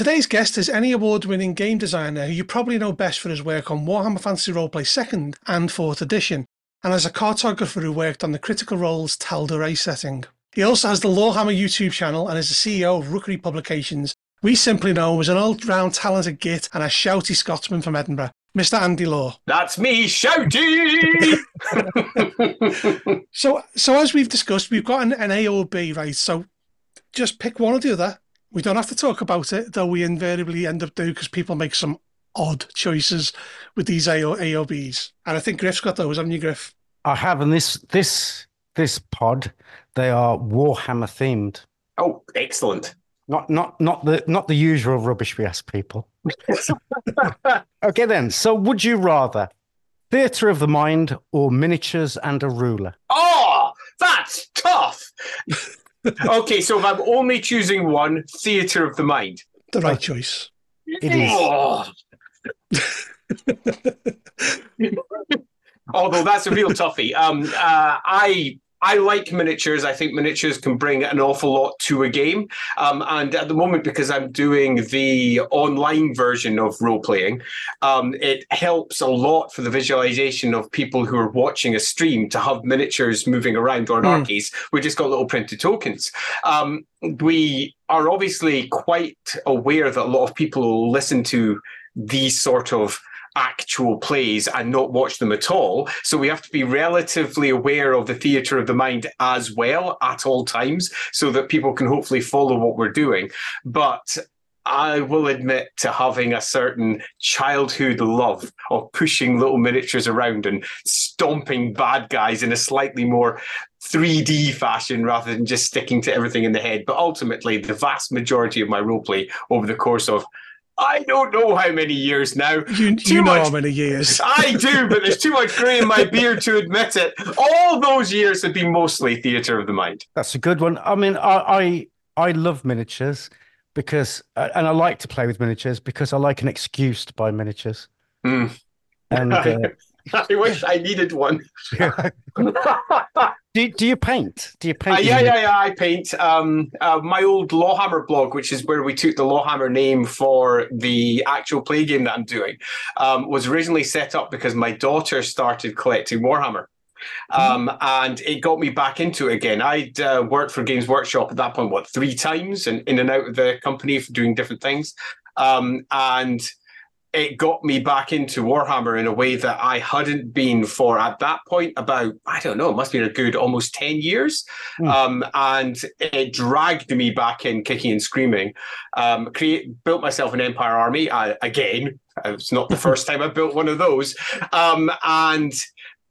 Today's guest is ENNie award winning game designer who you probably know best for his work on Warhammer Fantasy Roleplay 2nd and 4th edition, and as a cartographer who worked on the Critical Role's Tal'Dorei setting. He also has the Lawhammer YouTube channel and is the CEO of Rookery Publications. We simply know him as an all round talented git and a shouty Scotsman from Edinburgh. Mr. Andy Law. That's me, shouty. so, so as we've discussed, we've got an, an A or B, right? So, just pick one or the other. We don't have to talk about it, though we invariably end up doing because people make some odd choices with these A or A or Bs. And I think Griff's got those, haven't you, Griff? I have, and this this this pod, they are Warhammer themed. Oh, excellent. Not not not the not the usual rubbish we ask people. okay then. So would you rather theatre of the mind or miniatures and a ruler? Oh, that's tough. Okay, so if I'm only choosing one, theatre of the mind. The right choice. It is. Oh. Although that's a real toughie. Um, uh, I I like miniatures. I think miniatures can bring an awful lot to a game. Um, and at the moment, because I'm doing the online version of role playing, um, it helps a lot for the visualization of people who are watching a stream to have miniatures moving around, or mm. our case, we just got little printed tokens. Um, we are obviously quite aware that a lot of people listen to these sort of actual plays and not watch them at all. So we have to be relatively aware of the theatre of the mind as well at all times so that people can hopefully follow what we're doing. But I will admit to having a certain childhood love of pushing little miniatures around and stomping bad guys in a slightly more 3D fashion rather than just sticking to everything in the head. But ultimately, the vast majority of my roleplay over the course of I don't know how many years now. You, you know how many years. I do, but there's too much grey in my beard to admit it. All those years have been mostly theatre of the mind. That's a good one. I mean, I I, I love miniatures because, uh, and I like to play with miniatures because I like an excuse to buy miniatures. Mm. And uh, I wish I needed one. do, do you paint? Do you paint? Uh, yeah, yeah, yeah. I paint. Um, uh, my old Lawhammer blog, which is where we took the Lawhammer name for the actual play game that I'm doing, um, was originally set up because my daughter started collecting Warhammer. Um, mm-hmm. and it got me back into it again. I'd uh, worked for Games Workshop at that point, what, three times and in and out of the company for doing different things. Um, and it got me back into Warhammer in a way that I hadn't been for at that point about, I don't know, it must have been a good almost 10 years. Mm. Um, and it dragged me back in kicking and screaming. Um, create, built myself an Empire army uh, again. It's not the first time I built one of those. Um, and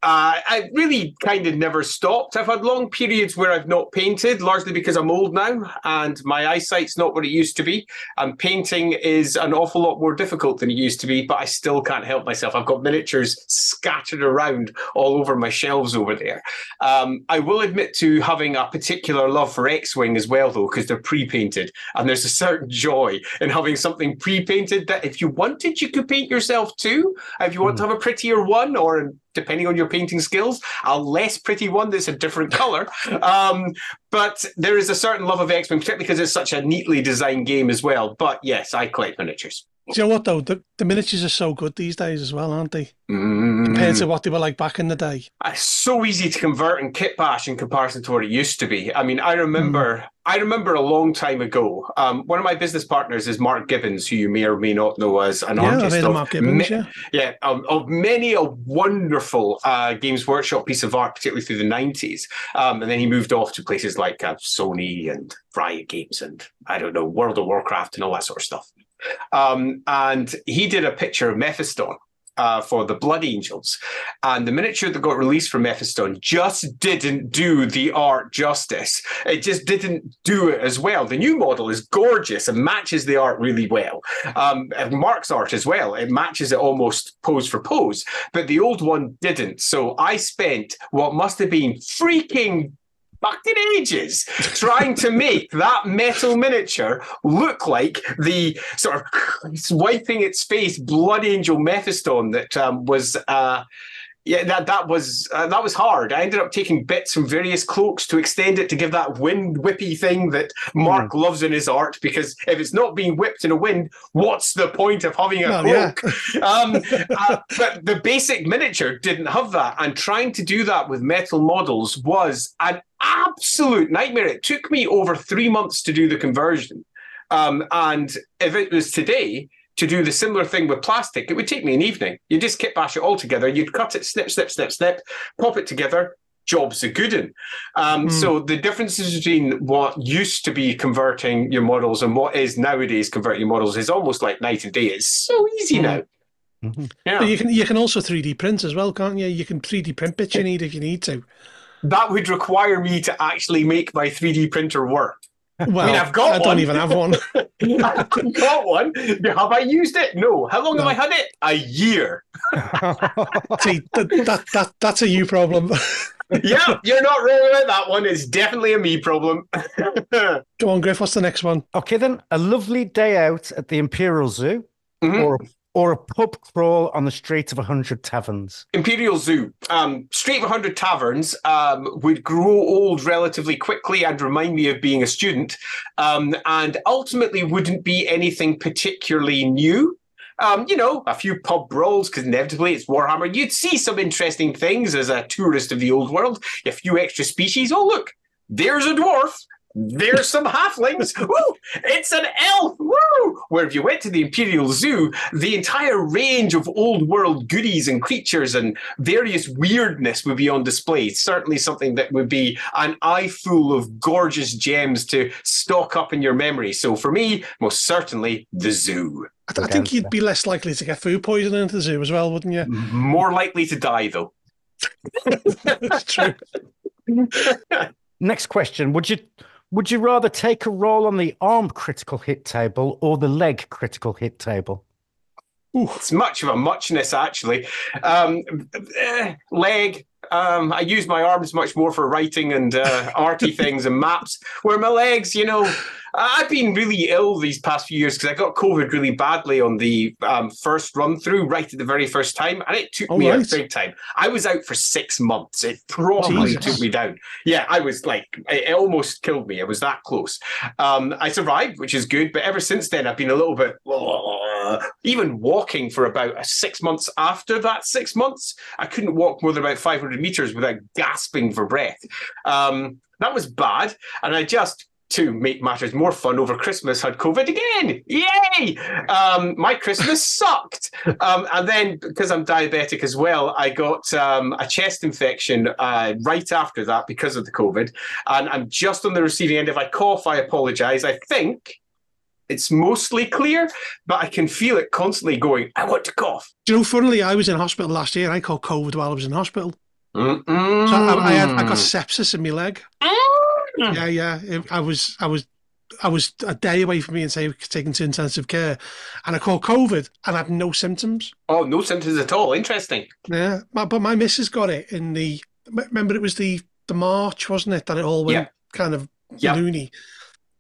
uh, I really kind of never stopped. I've had long periods where I've not painted, largely because I'm old now and my eyesight's not what it used to be. And painting is an awful lot more difficult than it used to be, but I still can't help myself. I've got miniatures scattered around all over my shelves over there. Um, I will admit to having a particular love for X Wing as well, though, because they're pre painted. And there's a certain joy in having something pre painted that if you wanted, you could paint yourself too. If you want mm. to have a prettier one or depending on your painting skills, a less pretty one that's a different color. Um, but there is a certain love of X Wing, particularly because it's such a neatly designed game as well. But yes, I collect miniatures. Do you know what though? The, the miniatures are so good these days as well, aren't they? Mm. Compared to what they were like back in the day. It's so easy to convert and kit bash in comparison to what it used to be. I mean, I remember mm. I remember a long time ago. Um, one of my business partners is Mark Gibbons, who you may or may not know as an yeah, artist of, Mark Gibbons, ma- yeah, yeah of, of, many a wonderful uh, Games Workshop piece of art, particularly through the nineties. Um, and then he moved off to places like uh, Sony and Riot Games and I don't know World of Warcraft and all that sort of stuff. Um, and he did a picture of Mephiston uh, for the Blood Angels. And the miniature that got released from Mephiston just didn't do the art justice. It just didn't do it as well. The new model is gorgeous and matches the art really well. Um, Mark's art as well. It matches it almost pose for pose, but the old one didn't. So I spent what must have been freaking fucking ages trying to make that metal miniature look like the sort of wiping its face blood angel Mephiston that um, was uh, yeah, that that was uh, that was hard. I ended up taking bits from various cloaks to extend it to give that wind whippy thing that Mark Hmm. loves in his art. Because if it's not being whipped in a wind, what's the point of having a Well, yeah. cloak? um, uh, but the basic miniature didn't have that, and trying to do that with metal models was an absolute nightmare. It took me over three months to do the conversion, um, and if it was today to do the similar thing with plastic, it would take me an evening. You just kit bash it all together. You'd cut it, snip, snip, snip, snip, pop it together. Job's a good one. Um, Hmm. So the differences between what used to be converting your models and what is nowadays converting your models is almost like night and day. It's so easy Hmm. now. Mhm. Yeah, But you can you can also 3D print as well, can't you? You can 3D print bits you need if you need to. That would require me to actually make my 3D printer work. Well, I've got I don't even have one. I've got one. Have I used it? No. How long have I had it? A year. See, that, that that that's a you problem. yeah, you're not wrong about that one. It's definitely a me problem. Go on, Griff. What's the next one? okay, then a lovely day out at the Imperial Zoo Mhm. or, or a pub crawl on the street of a hundred taverns. Imperial Zoo, um, Street of 100 Taverns um, would grow old relatively quickly and remind me of being a student, um, and ultimately wouldn't be anything particularly new. Um, you know, a few pub brawls because inevitably it's Warhammer. You'd see some interesting things as a tourist of the old world. A few extra species. Oh, look, there's a dwarf. There's some halflings. Woo! It's an elf. Woo! Where if you went to the Imperial Zoo, the entire range of old world goodies and creatures and various weirdness would be on display. It's certainly something that would be an eye full of gorgeous gems to stock up in your memory. So for me, most certainly the zoo. I, I think you'd be less likely to get food poisoning into the zoo as well, wouldn't you? More likely to die though. That's true. Next question: Would you would you rather take a roll on the arm critical hit table or the leg critical hit table? It's much of a muchness, actually. Um, eh, leg. Um, I use my arms much more for writing and uh, arty things and maps. Where my legs, you know, I've been really ill these past few years because I got COVID really badly on the um, first run through, right at the very first time, and it took Oh, me out right. big time. I was out for six months. It probably Jesus. took me down. Yeah, I was like, it it almost killed me. It was that close. Um, I survived, which is good, but ever since then, I've been a little bit. Even walking for about uh, six months after that six months, I couldn't walk more than about 500 meters without gasping for breath. Um, that was bad. And I just, to make matters more fun, over Christmas had COVID again. Yay! Um, my Christmas sucked. Um, and then, because I'm diabetic as well, I got um, a chest infection uh, right after that because of the COVID. And I'm just on the receiving end. If I cough, I apologize. I think it's mostly clear, but I can feel it constantly going, I want to cough. Do you know, funnily, I was in hospital last year. And I caught COVID while I was in hospital. Mm-mm. So I, I had I got sepsis in my leg. Mm. Yeah, yeah. It- I was I was I was a day away from being taken to intensive care, and I caught COVID and had no symptoms. Oh, no symptoms at all. Interesting. Yeah, my, but my missus got it in the. Remember, it was the the March, wasn't it? That it all went Yeah. kind of Yeah. loony.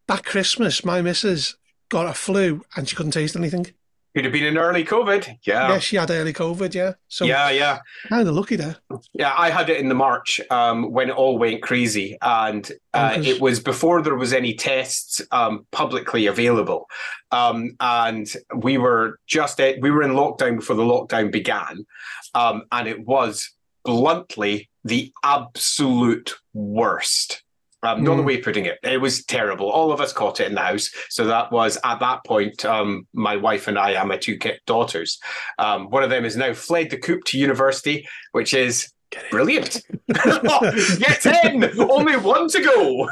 That Christmas, my missus got a flu and she couldn't taste anything. Could have been an early COVID. Yeah, Yeah. she had early COVID. Yeah, so yeah, yeah. kind of lucky there. Yeah, I had it in the March um, when it all went crazy, and uh, it was before there was any tests um, publicly available, um, and we were just at, we were in lockdown before the lockdown began, um, and it was bluntly the absolute worst. Um, not the Mm. way of putting it. It was terrible. All of us caught it in the house. So that was at that point, um, my wife and I and my two kid daughters. Um, one of them has now fled the coop to university, which is brilliant. Get in! Only one to go.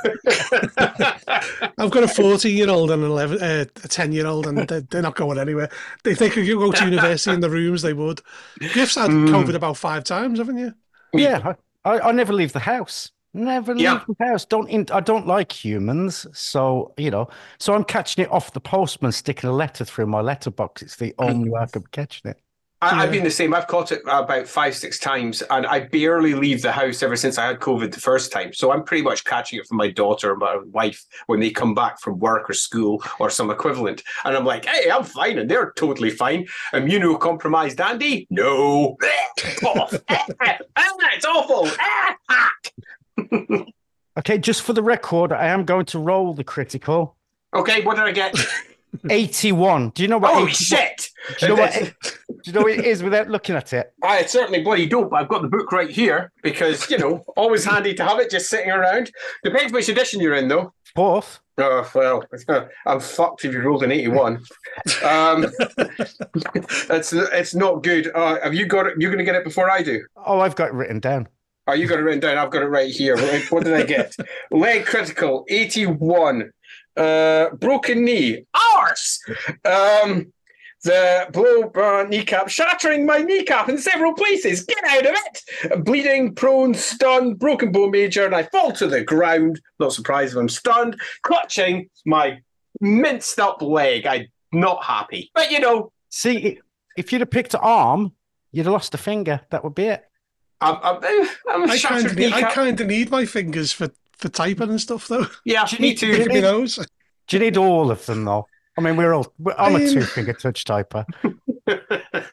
I've got a 14 year old and an 11, uh, a 10 year old, and they're, they're not going anywhere. If they could go to university in the rooms, they would. You've had Mm. COVID about five times, haven't you? Yeah, I, I, I never leave the house. Never leave Yeah. the house. Don't in, I don't like humans, so you know. So I'm catching it off the postman, sticking a letter through my letterbox. It's the only way I could be catching it. I, I've been the same. I've caught it about five, six times, and I barely leave the house ever since I had COVID the first time. So I'm pretty much catching it from my daughter or my wife when they come back from work or school or some equivalent. And I'm like, hey, I'm fine. And they're totally fine. Immunocompromised Andy? No. Off. Ah, it's awful. Okay, just for the record, I am going to roll the critical. Okay, what did I get? 81. Do you know what? Oh, 81 shit. Do you know what? do you know what it is without looking at it? I certainly bloody don't, but I've got the book right here because, you know, always handy to have it just sitting around. Depends which edition you're in, though. Fourth. Oh, well, I'm fucked if you rolled an 81. Um, it's, it's not good. Uh, have you got it? You're going to get it before I do. Oh, I've got it written down. Oh, you got it written down. I've got it right here. What did I get? Leg critical, 81. Uh, broken knee, arse. Um, the blow uh, kneecap, shattering my kneecap in several places. Get out of it! Bleeding, prone, stunned, broken bone major, and I fall to the ground. Not surprised if I'm stunned. Clutching my minced up leg. I'm not happy. But you know, See, if you'd have picked an arm, you'd have lost a finger. That would be it. I'm, I'm, I'm a I kind shattered of need, I kind of need my fingers for, for typing and stuff though. Yeah, Do you need- too. do you Look at. Do you need all of them, though? I mean, we're all. we're- I'm a two finger touch typer.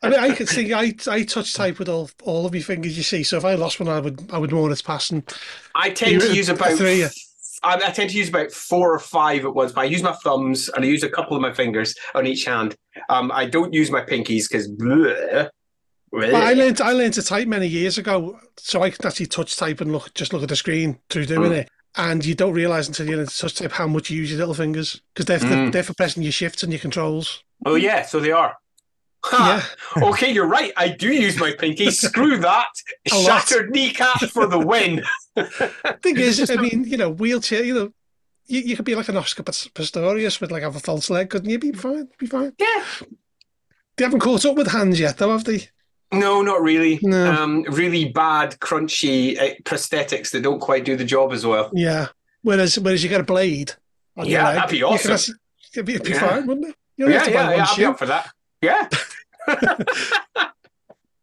I mean, I could see I I touch type with all all of my fingers. You see, so if I lost one, I would I would mourn its passing. I tend to use about three, yeah. I, I tend to use about four or five at once, but I use my thumbs and I use a couple of my fingers on each hand. Um, I don't use my pinkies because. But I learned I learned to type many years ago, so I can actually touch type and look just look at the screen through doing Mm. it. And you don't realize until you learn to touch type how much you use your little fingers because they're for, Mm. they're for pressing your shifts and your controls. Oh yeah, so they are. Yeah, Okay, you're right. I do use my pinky. Screw that. A lot. Shattered kneecap for the win. thing is, I mean, you know, wheelchair, you know. You, you could be like an Oscar Pistorius with like have a false leg, couldn't you? Be fine, be fine. yeah. They haven't caught up with hands yet, though, have they? No, not really. No. Um, really bad, crunchy uh, prosthetics that don't quite do the job as well. Yeah. Whereas, whereas you get a blade. On your Yeah, leg, that'd be awesome. actually- it'd be, it'd be Yeah. fine, wouldn't it? You only Yeah, have to yeah, buy yeah. one I'll be shoe. up for that. Yeah.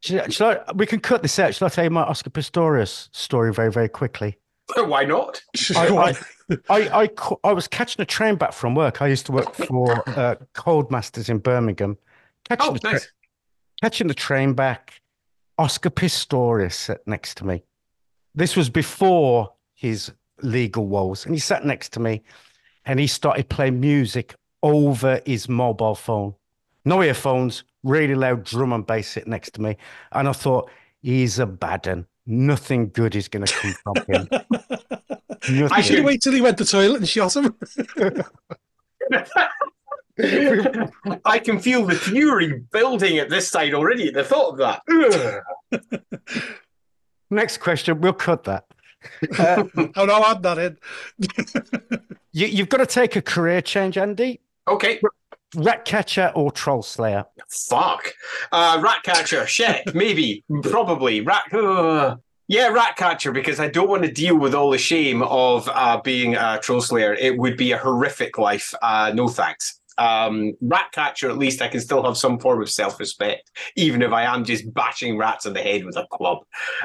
Shall, shall I, we can cut this out. Shall I tell you my Oscar Pistorius story very, very quickly? Why not? I, I, I, I, I was catching a train back from work. I used to work for uh, Coldmasters in Birmingham. Catching, Oh, the tra- nice. Catching the train back, Oscar Pistorius sat next to me. This was before his legal woes. And he sat next to me and he started playing music over his mobile phone. No earphones, really loud drum and bass sitting next to me. And I thought, he's a bad un. Nothing good is going to come from him. Nothing. I Should have waited till he went to the toilet and shot him. I can feel the fury building at this side already at the thought of that. Next question. We'll cut that. Uh, oh no, add that in. you, you've got to take a career change, Andy. Okay. Rat catcher or troll slayer? Fuck. Uh, rat catcher. Shit. Maybe. Probably. Rat. Ugh. Yeah, rat catcher, because I don't want to deal with all the shame of uh, being a troll slayer. It would be a horrific life. Uh, no thanks. Um, rat catcher, at least I can still have some form of self respect, even if I am just bashing rats on the head with a club.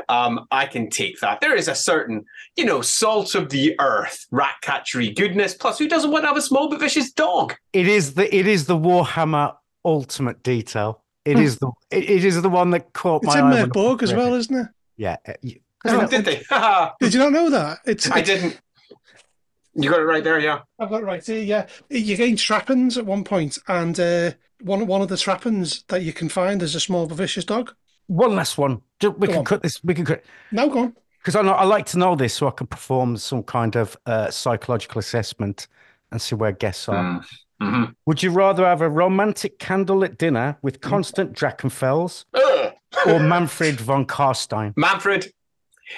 Um, I can take that. There is a certain, you know, salt of the earth, rat catchery goodness. Plus, who doesn't want to have a small but vicious dog? It is the it is the Warhammer ultimate detail. It is the it, it is the one that caught It's my in eye. Mer when I Borg as well, isn't it? Yeah. uh, you- Oh, did they? Did you not know that? It's, I didn't. You got it right there, yeah. I've got it right here. Yeah, you gain trappings at one point, and uh, one one of the trappings that you can find is a small but vicious dog. One last one. We Go can on. cut this. We can cut No, go on. because I know I like to know this so I can perform some kind of uh, psychological assessment and see where guests are. Mhm. Would you rather have a romantic candlelit dinner with Constant Drachenfels Ugh. or Mannfred von Carstein? Mannfred.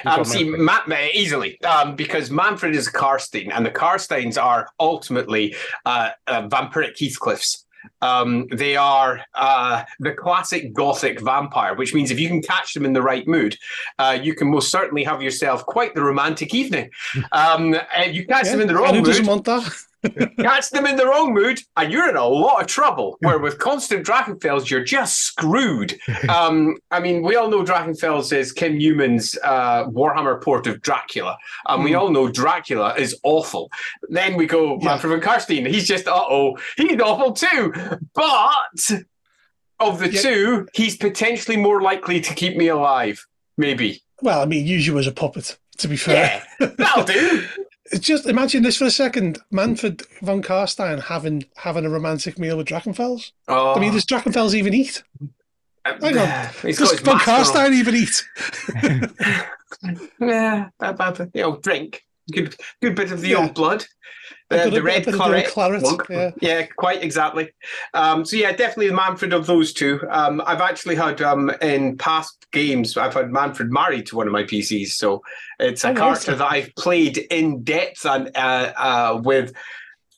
Um, see, Mannfred. Ma- easily, um, because Mannfred is a Carstein, and the Carsteins are ultimately uh, uh, vampiric Heathcliffs. Um, they are uh, the classic gothic vampire, which means if you can catch them in the right mood, uh, you can most certainly have yourself quite the romantic evening. Um, and you catch them in the wrong mood, doesn't want that? Catch them in the wrong mood, and you're in a lot of trouble. Where with constant Drachenfels, you're just screwed. Um, I mean, we all know Drachenfels is Kim Newman's uh, Warhammer port of Dracula, and we Mm. all know Dracula is awful. Then we go Yeah. Mannfred van Carstein. He's just uh oh, he's awful too. But of the Yeah. two, he's potentially more likely to keep me alive. Maybe. Well, I mean, use you as a puppet, to be fair. Yeah, that'll do. Just imagine this for a second. Mannfred von Carstein having having a romantic meal with Drachenfels. Oh, I mean, oh. does Drachenfels even eat? hang on. He's Does von on. Carstein even eat? Yeah, bad, bad, you know, drink. Good, good bit of the Yeah. old blood. Uh, the red the old claret. monk. yeah. quite exactly. Um, so yeah, definitely the Mannfred of those two. Um, I've actually had um, in past games, I've had Mannfred married to one of my PCs, so it's a Oh, character that I've played in depth and uh, uh, with.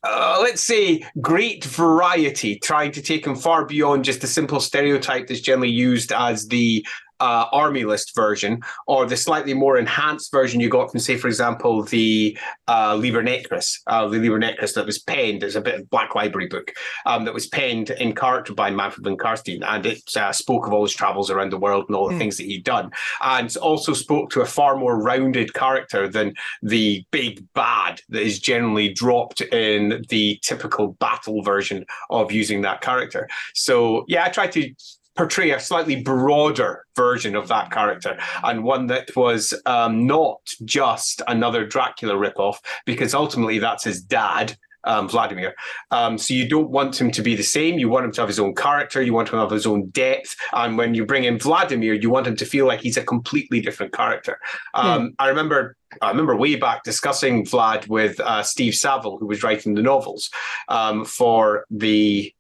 Uh, let's say great variety, trying to take him far beyond just the simple stereotype that's generally used as the uh, army list version, or the slightly more enhanced version you got from, say, for example, the uh, Liber Necris, uh, the Liber Necris that was penned as a bit of Black Library book um, that was penned in character by Mannfred van Carstein, and it uh, spoke of all his travels around the world and all the Hmm. things that he'd done, and also spoke to a far more rounded character than the big bad that is generally dropped in the typical battle version of using that character. So yeah, I tried to portray a slightly broader version of that character and one that was um, not just another Dracula ripoff, because ultimately that's his dad. Um, Vladimir. Um, so you don't want him to be the same. You want him to have his own character. You want him to have his own depth. And when you bring in Vladimir, you want him to feel like he's a completely different character. Um, I remember, I remember way back discussing Vlad with uh, Steve Savile, who was writing the novels um, for the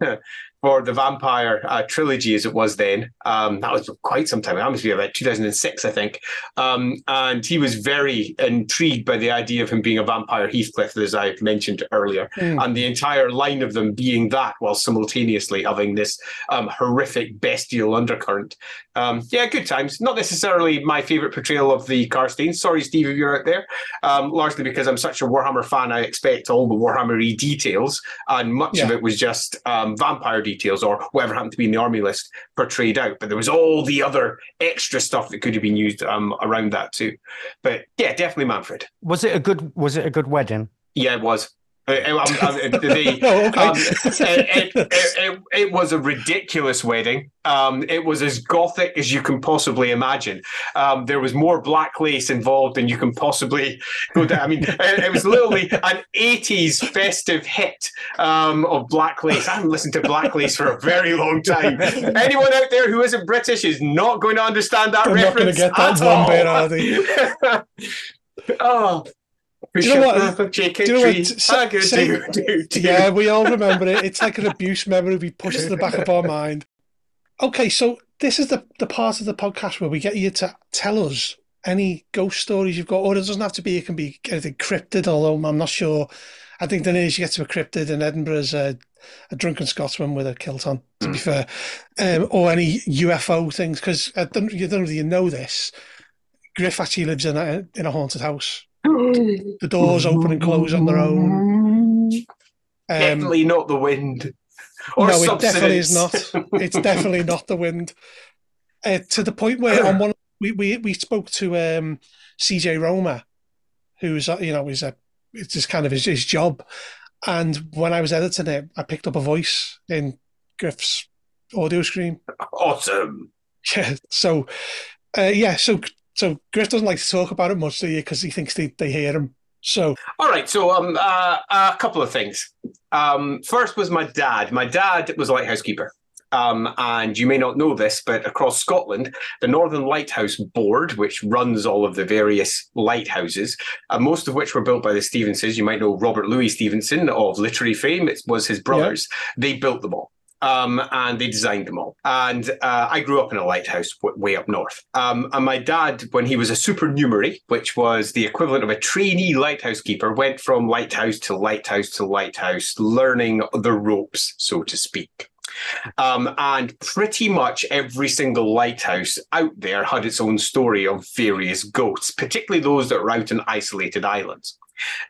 for the vampire uh, trilogy as it was then. Um, that was quite some time. That must be about 2006, I think. Um, and he was very intrigued by the idea of him being a vampire Heathcliff, as I mentioned earlier, Hmm. and the entire line of them being that while simultaneously having this um, horrific bestial undercurrent. Um, yeah, good times. Not necessarily my favorite portrayal of the Carstein. Sorry, Steve, if you're out there. Um, largely because I'm such a Warhammer fan, I expect all the Warhammer details, and much of it was just um, vampire details or whatever happened to be in the army list portrayed out. But there was all the other extra stuff that could have been used um, around that too. But yeah, definitely Mannfred. Was it a good? Was it a good wedding? Yeah, it was. It, was a ridiculous wedding. Um, it was as gothic as you can possibly imagine. Um, there was more black lace involved than you can possibly go down. I mean, it, it was literally an 80s festive hit um, of black lace. I haven't listened to black lace for a very long time. Anyone out there who isn't British is not going to understand that They're not gonna reference. get that at one bit, are they? oh. Do you know what? JK Do you know what? Say- do, do. Yeah, we all remember it. It's like an abuse memory we push to the back of our mind. Okay, so this is the, the part of the podcast where we get you to tell us any ghost stories you've got, or it doesn't have to be, it can be anything cryptid, although I'm not sure. I think the nearest you get to a cryptid in Edinburgh is a, a drunken Scotsman with a kilt on, to be fair, um, or any UFO things, because I don't, you don't know if you know this. Griff actually lives in a, in a haunted house. The doors open and close on their own. Um, Definitely not the wind. Or no, it definitely is not. It's definitely not the wind. Uh, to the point where on one we we, we spoke to um, CJ Roma, who's uh, you know is a it's just kind of his, his job, and when I was editing it, I picked up a voice in Griff's audio screen. awesome. Yeah, so uh, yeah, so so Griff doesn't like to talk about it much, do you? Because he thinks they, they hear him. So All right, so um, uh, a couple of things. Um, first was my dad. My dad was a lighthouse keeper. Um, and you may not know this, but across Scotland, the Northern Lighthouse Board, which runs all of the various lighthouses, uh, most of which were built by the Stevensons. You might know Robert Louis Stevenson of literary fame. It was his brothers. They built them all. Um, and they designed them all. And uh, I grew up in a lighthouse w- way up north. Um, and my dad, when he was a supernumerary, which was the equivalent of a trainee lighthouse keeper, went from lighthouse to lighthouse to lighthouse, learning the ropes, so to speak. Um, and pretty much every single lighthouse out there had its own story of various ghosts, particularly those that were out on isolated islands.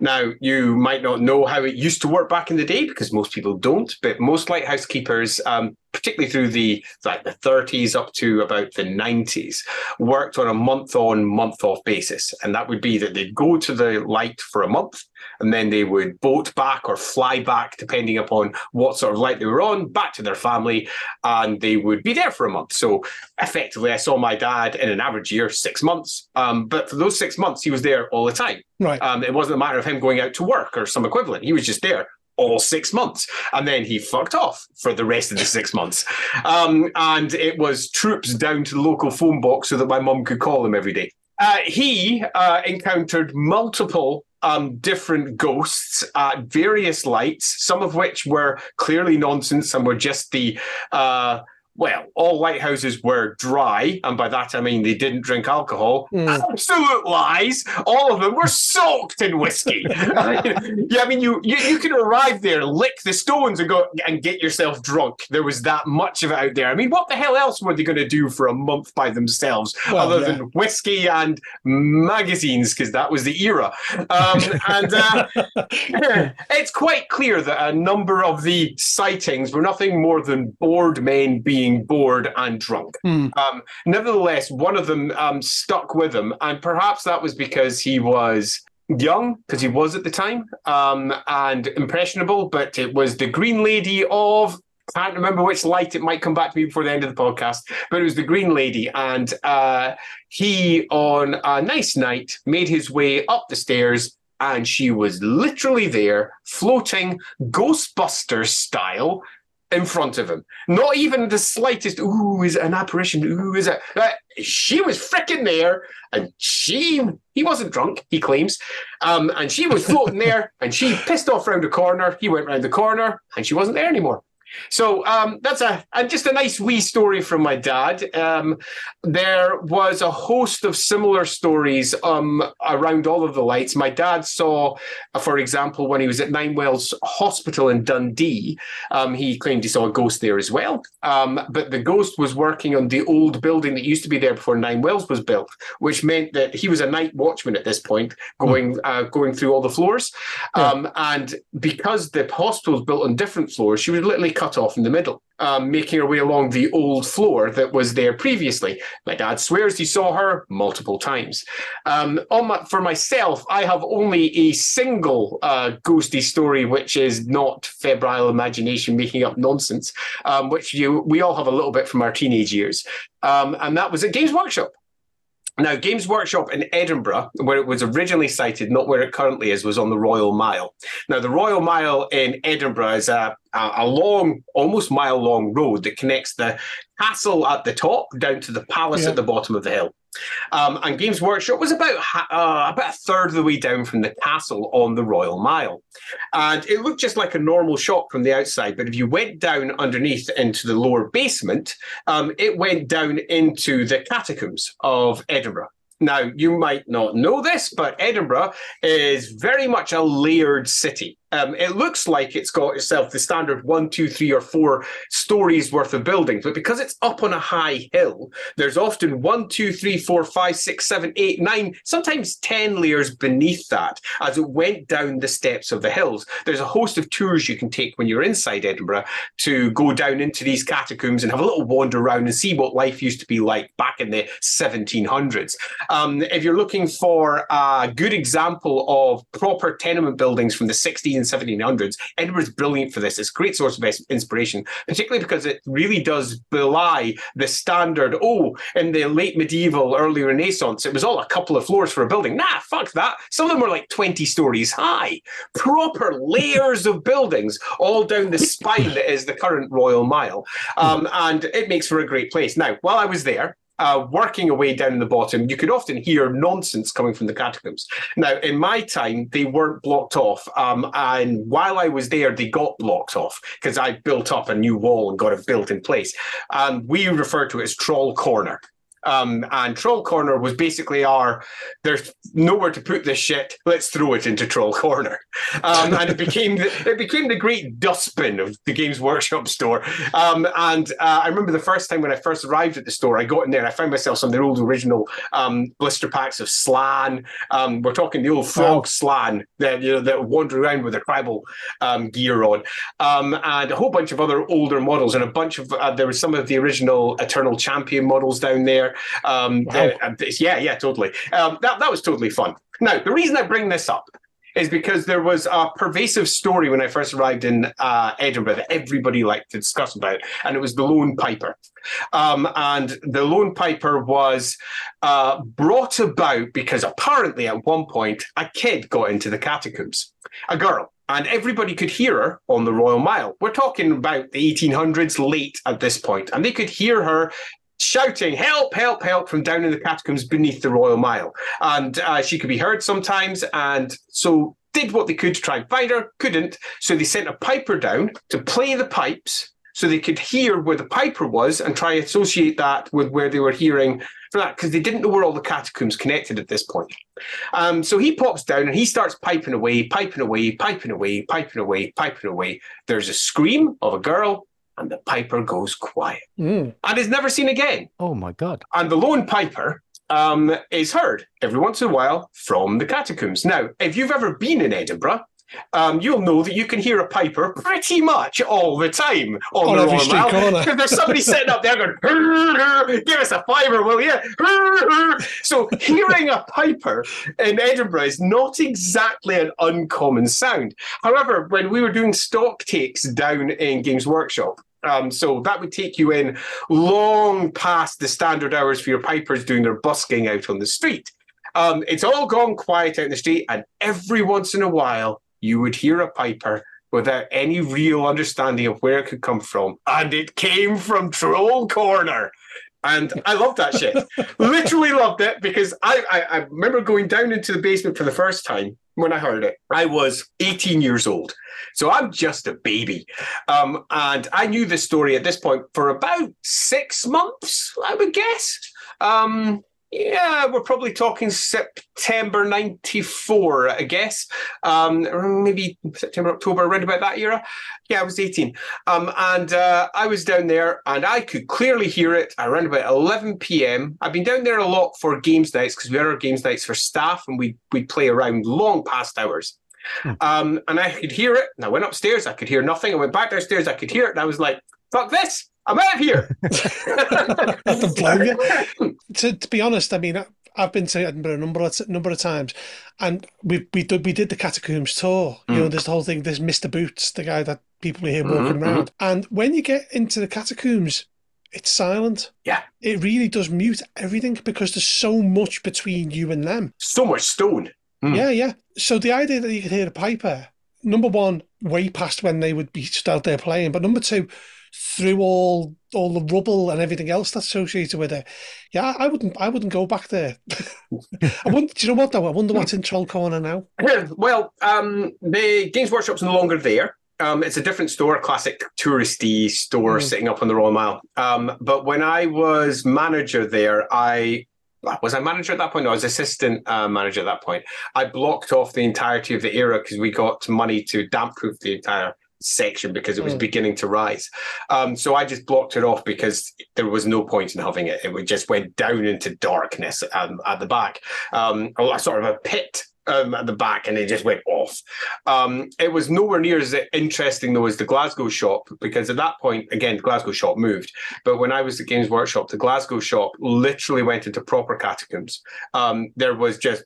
Now, you might not know how it used to work back in the day because most people don't, but most lighthouse keepers, um, particularly through the like the 30s up to about the 90s, worked on a month on, month off basis. And that would be that they'd go to the light for a month and then they would boat back or fly back, depending upon what sort of light they were on, back to their family, and they would be there for a month. So effectively, I saw my dad in an average year, six months. Um, but for those six months, he was there all the time. Right. Um, it wasn't a matter of him going out to work or some equivalent. He was just there all six months. And then he fucked off for the rest of the six months. Um, and it was troops down to the local phone box so that my mum could call him every day. Uh, he uh, encountered multiple um, different ghosts at various lights, some of which were clearly nonsense some were just the uh, well, all lighthouses were dry, and by that I mean they didn't drink alcohol. Mm. Absolute lies. All of them were soaked in whiskey. yeah, I mean you, you you can arrive there, lick the stones, and go and get yourself drunk. There was that much of it out there. I mean, what the hell else were they going to do for a month by themselves, well, other yeah. than whiskey and magazines? Because that was the era. Um, and uh, it's quite clear that a number of the sightings were nothing more than bored men being being bored and drunk. Mm. Um, nevertheless, one of them um, stuck with him, and perhaps that was because he was young, because he was at the time, um, and impressionable. But it was the Green Lady of can't remember which light it might come back to me before the end of the podcast, but it was the Green Lady. And uh, he, on a nice night, made his way up the stairs and she was literally there, floating Ghostbusters style, in front of him. Not even the slightest, ooh, is it an apparition? Ooh, is it? Uh, she was freaking there, and she, he wasn't drunk, he claims. Um, and she was floating there, and she pissed off round the corner. He went round the corner, and she wasn't there anymore. So um, that's a, a, just a nice wee story from my dad. Um, there was a host of similar stories um, around all of the lights. My dad saw, uh, for example, when he was at Ninewells Hospital in Dundee, um, he claimed he saw a ghost there as well. Um, but the ghost was working on the old building that used to be there before Ninewells was built, which meant that he was a night watchman at this point, going mm. uh, going through all the floors. Yeah. Um, and because the hospital was built on different floors, she would literally cut off in the middle, um, making her way along the old floor that was there previously. My dad swears he saw her multiple times. Um, my, for myself, I have only a single uh, ghosty story, which is not febrile imagination making up nonsense, um, which you we all have a little bit from our teenage years, um, and that was at Games Workshop. Now, Games Workshop in Edinburgh, where it was originally sited, not where it currently is, was on the Royal Mile. Now, the Royal Mile in Edinburgh is a, a, long, almost mile long road that connects the castle at the top down to the palace yeah. at the bottom of the hill. Um, and Games Workshop was about uh, about a third of the way down from the castle on the Royal Mile, and it looked just like a normal shop from the outside. But if you went down underneath into the lower basement, um, it went down into the catacombs of Edinburgh. Now, you might not know this, but Edinburgh is very much a layered city. Um, it looks like it's got itself the standard one, two, three, or four stories worth of buildings, but because it's up on a high hill, there's often one, two, three, four, five, six, seven, eight, nine, sometimes 10 layers beneath that as it went down the steps of the hills. There's a host of tours you can take when you're inside Edinburgh to go down into these catacombs and have a little wander around and see what life used to be like back in the 1700s. Um, if you're looking for a good example of proper tenement buildings from the 16 1700s. Edinburgh's brilliant for this. It's a great source of inspiration, particularly because it really does belie the standard, oh, in the late medieval, early Renaissance, it was all a couple of floors for a building. Nah, fuck that. Some of them were like 20 stories high. Proper layers of buildings all down the spine that is the current Royal Mile. Um, and it makes for a great place. Now, while I was there, uh, working away down the bottom, you could often hear nonsense coming from the catacombs. Now, in my time, they weren't blocked off. Um, and while I was there, they got blocked off because I built up a new wall and got it built in place. And we refer to it as Troll Corner. Um, and Troll Corner was basically our there's nowhere to put this shit. Let's throw it into Troll Corner, um, and it became the, it became the great dustbin of the Games Workshop store. Um, and uh, I remember the first time when I first arrived at the store, I got in there, I found myself some of the old original um, blister packs of Slann. Um, we're talking the old Frog wow. Slann that you know that wander around with a tribal um, gear on, um, and a whole bunch of other older models, and a bunch of uh, there was some of the original Eternal Champion models down there. Um, wow. the, yeah, yeah, totally. Um, that that was totally fun. Now, the reason I bring this up is because there was a pervasive story when I first arrived in uh, Edinburgh that everybody liked to discuss about, and it was the Lone Piper. Um, and the Lone Piper was uh, brought about because apparently at one point a kid got into the catacombs, a girl. And everybody could hear her on the Royal Mile. We're talking about the 1800s, late at this point, and they could hear her shouting, help, help, help from down in the catacombs beneath the Royal Mile. And uh, she could be heard sometimes. And so did what they could to try and find her, couldn't. So they sent a piper down to play the pipes so they could hear where the piper was and try associate that with where they were hearing for that because they didn't know where all the catacombs connected at this point. Um, so he pops down and he starts piping away, piping away, piping away, piping away, piping away. There's a scream of a girl and the piper goes quiet mm. and is never seen again. Oh my God. And the lone piper um, is heard every once in a while from the catacombs. Now, if you've ever been in Edinburgh, um, you'll know that you can hear a piper pretty much all the time on, on the Royal Mile. Because there's somebody sitting up there going, hur, hur, give us a fiver, will you? Hur, so hearing a piper in Edinburgh is not exactly an uncommon sound. However, when we were doing stock takes down in Games Workshop, um, so that would take you in long past the standard hours for your pipers doing their busking out on the street. Um, it's all gone quiet out in the street, and every once in a while, you would hear a piper without any real understanding of where it could come from. And it came from Troll Corner. And I loved that shit. Literally loved it because I, I, I remember going down into the basement for the first time when I heard it. I was 18 years old. So I'm just a baby. Um, and I knew this story at this point for about six months, I would guess. Um, yeah, we're probably talking September 94, I guess. Um, maybe September, October, around about that era. Yeah, I was 18. Um, and uh, I was down there and I could clearly hear it around about 11 p.m. I've been down there a lot for games nights because we had our games nights for staff and we we'd play around long past hours. Hmm. Um, and I could hear it. And I went upstairs, I could hear nothing. I went back downstairs, I could hear it. And I was like, fuck this. I'm out of here. to, to be honest, I mean, I've been to Edinburgh a number of number of times, and we we did we did the catacombs tour. Mm. You know, mm. this whole thing. There's Mister Boots, the guy that people hear walking mm-hmm. around, and when you get into the catacombs, it's silent. Yeah, it really does mute everything because there's so much between you and them. So much stone. Mm. Yeah, yeah. So the idea that you could hear a piper, number one, way past when they would be out there playing, but number two through all all the rubble and everything else that's associated with it. Yeah, I wouldn't I wouldn't go back there. I wouldn't do you know what though? I wonder what's in Troll Corner now. well, um the Games Workshop's no longer there. Um, it's a different store, a classic touristy store mm. sitting up on the Royal Mile. Um, but when I was manager there, I was I manager at that point? No, I was assistant uh, manager at that point. I blocked off the entirety of the era because we got money to damp proof the entire section because it was mm. beginning to rise. Um, so I just blocked it off because there was no point in having it. It just went down into darkness um, at the back, um, sort of a pit um, at the back and it just went off. Um, it was nowhere near as interesting though as the Glasgow shop because at that point, again, the Glasgow shop moved. But when I was at Games Workshop, the Glasgow shop literally went into proper catacombs. Um, there was just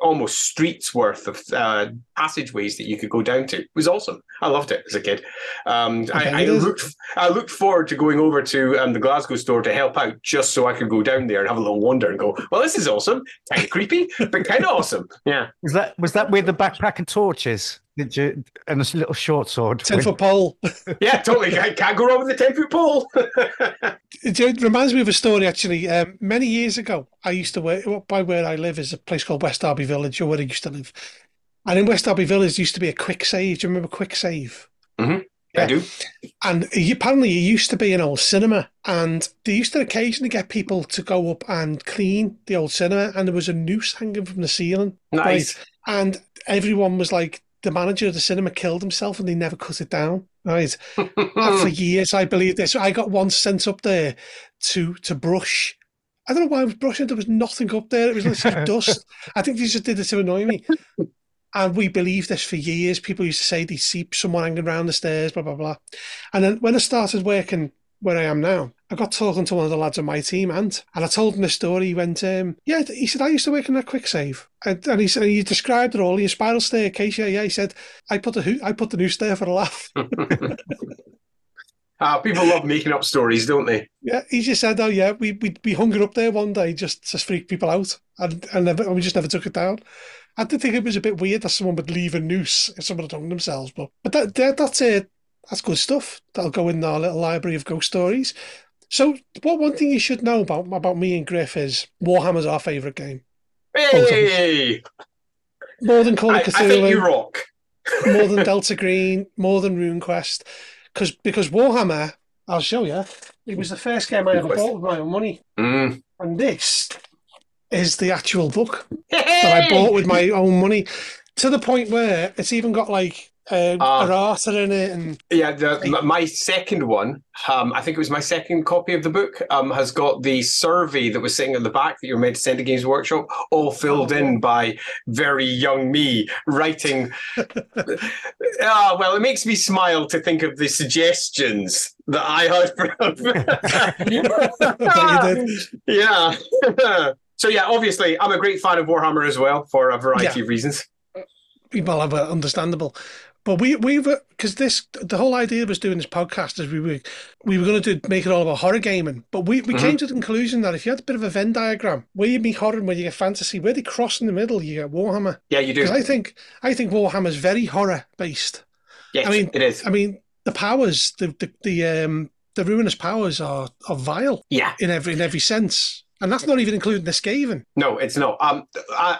almost streets worth of uh, passageways that you could go down to. It was awesome. I loved it as a kid. Um, okay, I, I looked I looked forward to going over to um, the Glasgow store to help out just so I could go down there and have a little wander and go, well, this is awesome. Kind of creepy, but kind of awesome. Yeah. Was that was that where the backpack and torches? Did you and a little short sword? Ten foot pole. yeah, totally. I can't go wrong with the ten foot pole. it reminds me of a story actually. Um, many years ago, I used to work by where I live is a place called West Derby Village, or where I used to live. And in West Derby Village used to be a quick save. Do you remember quick save? Mm-hmm. I do. And apparently, it used to be an old cinema, and they used to occasionally get people to go up and clean the old cinema, and there was a noose hanging from the ceiling. Nice. Right? And everyone was like, the manager of the cinema killed himself, and they never cut it down. Right. for years, I believed this. I got one sent up there to to brush. I don't know why I was brushing. There was nothing up there. It was literally dust. I think they just did it to annoy me. And we believed this for years. People used to say they see someone hanging around the stairs, blah, blah, blah. And then when I started working where I am now, I got talking to one of the lads on my team, Ant, and I told him the story. He went, um, Yeah, he said, I used to work in that quick save. And, and he said, He described it all, your spiral staircase. Yeah, yeah. He said, I put the, I put the noose there for a laugh. Uh, people love making up stories, don't they? Yeah, he just said, "Oh yeah, we we, we hung it up there one day just to freak people out, and and, never, and we just never took it down." I did think it was a bit weird that someone would leave a noose if someone had hung themselves, but but that, that that's it. Uh, that's good stuff. That'll go in our little library of ghost stories. So, what one thing you should know about about me and Griff is Warhammer's our favourite game. Hey! More than Call of Cthulhu. I, I think you rock. more than Delta Green, more than RuneQuest, because because Warhammer, I'll show you. It was the first game I ever bought with my own money, mm. and this is the actual book that I bought with my own money to the point where it's even got like uh, uh, in it and yeah the, my second one um, i think it was my second copy of the book um, has got the survey that was sitting at the back that you're meant to send to games workshop all filled oh, in by very young me writing ah well it makes me smile to think of the suggestions that i had from. yeah So yeah, obviously, I'm a great fan of Warhammer as well for a variety yeah. of reasons. Well, understandable. But we we because this the whole idea of us doing this podcast is we were we were going to do make it all about horror gaming, but we, we mm-hmm. came to the conclusion that if you had a bit of a Venn diagram where you meet horror and where you get fantasy, where they cross in the middle, you get Warhammer. Yeah, you do. Because I think I think Warhammer's very horror based. Yes, I mean it is. I mean the powers, the the, the um the ruinous powers are are vile. Yeah, in every in every sense. And that's not even including the Skaven. No, it's not. Um,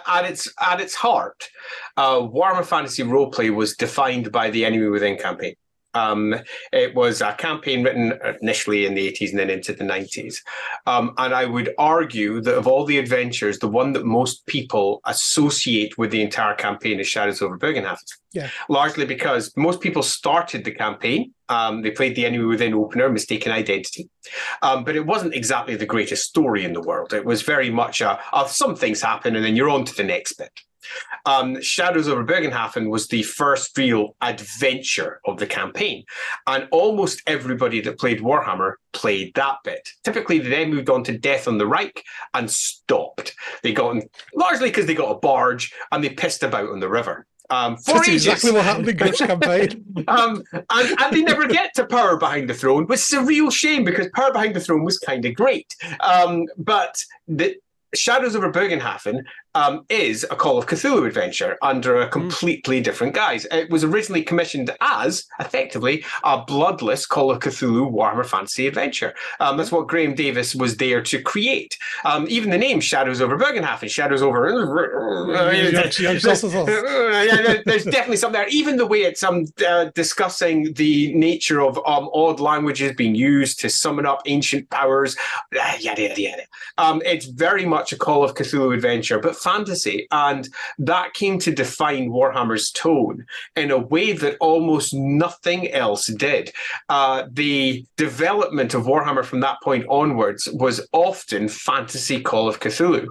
at its at its heart, uh, Warhammer Fantasy Roleplay was defined by the Enemy Within campaign. Um, it was a campaign written initially in the 80s and then into the 90s. Um, and I would argue that of all the adventures, the one that most people associate with the entire campaign is Shadows over Bögenhafen. Yeah. Largely because most people started the campaign. Um, they played the enemy within opener, mistaken identity. Um, but it wasn't exactly the greatest story in the world. It was very much a, a some things happen and then you're on to the next bit. Um, Shadows over Bögenhafen was the first real adventure of the campaign. And almost everybody that played Warhammer played that bit. Typically, they then moved on to Death on the Reik and stopped. They got in, largely because they got a barge and they pissed about on the river. Um, for That's ages. exactly what happened in Ghost Campaign. um, and, and, they never get to Power Behind the Throne, which is a real shame because Power Behind the Throne was kind of great. Um, but the, Shadows over Bögenhafen um, is a Call of Cthulhu adventure under a hmm. completely mm. different guise. It was originally commissioned as, effectively, a bloodless Call of Cthulhu Warhammer Fantasy adventure. Um, that's what Graeme Davis was there to create. Um, even the name Shadows over Bögenhafen, Shadows over. there's, definitely something there. Even the way it's um, uh, discussing the nature of um, odd languages being used to summon up ancient powers, uh, yada, yada, yada. Um, it's very much a Call of Cthulhu adventure, but fantasy. And that came to define Warhammer's tone in a way that almost nothing else did. Uh, the development of Warhammer from that point onwards was often fantasy Call of Cthulhu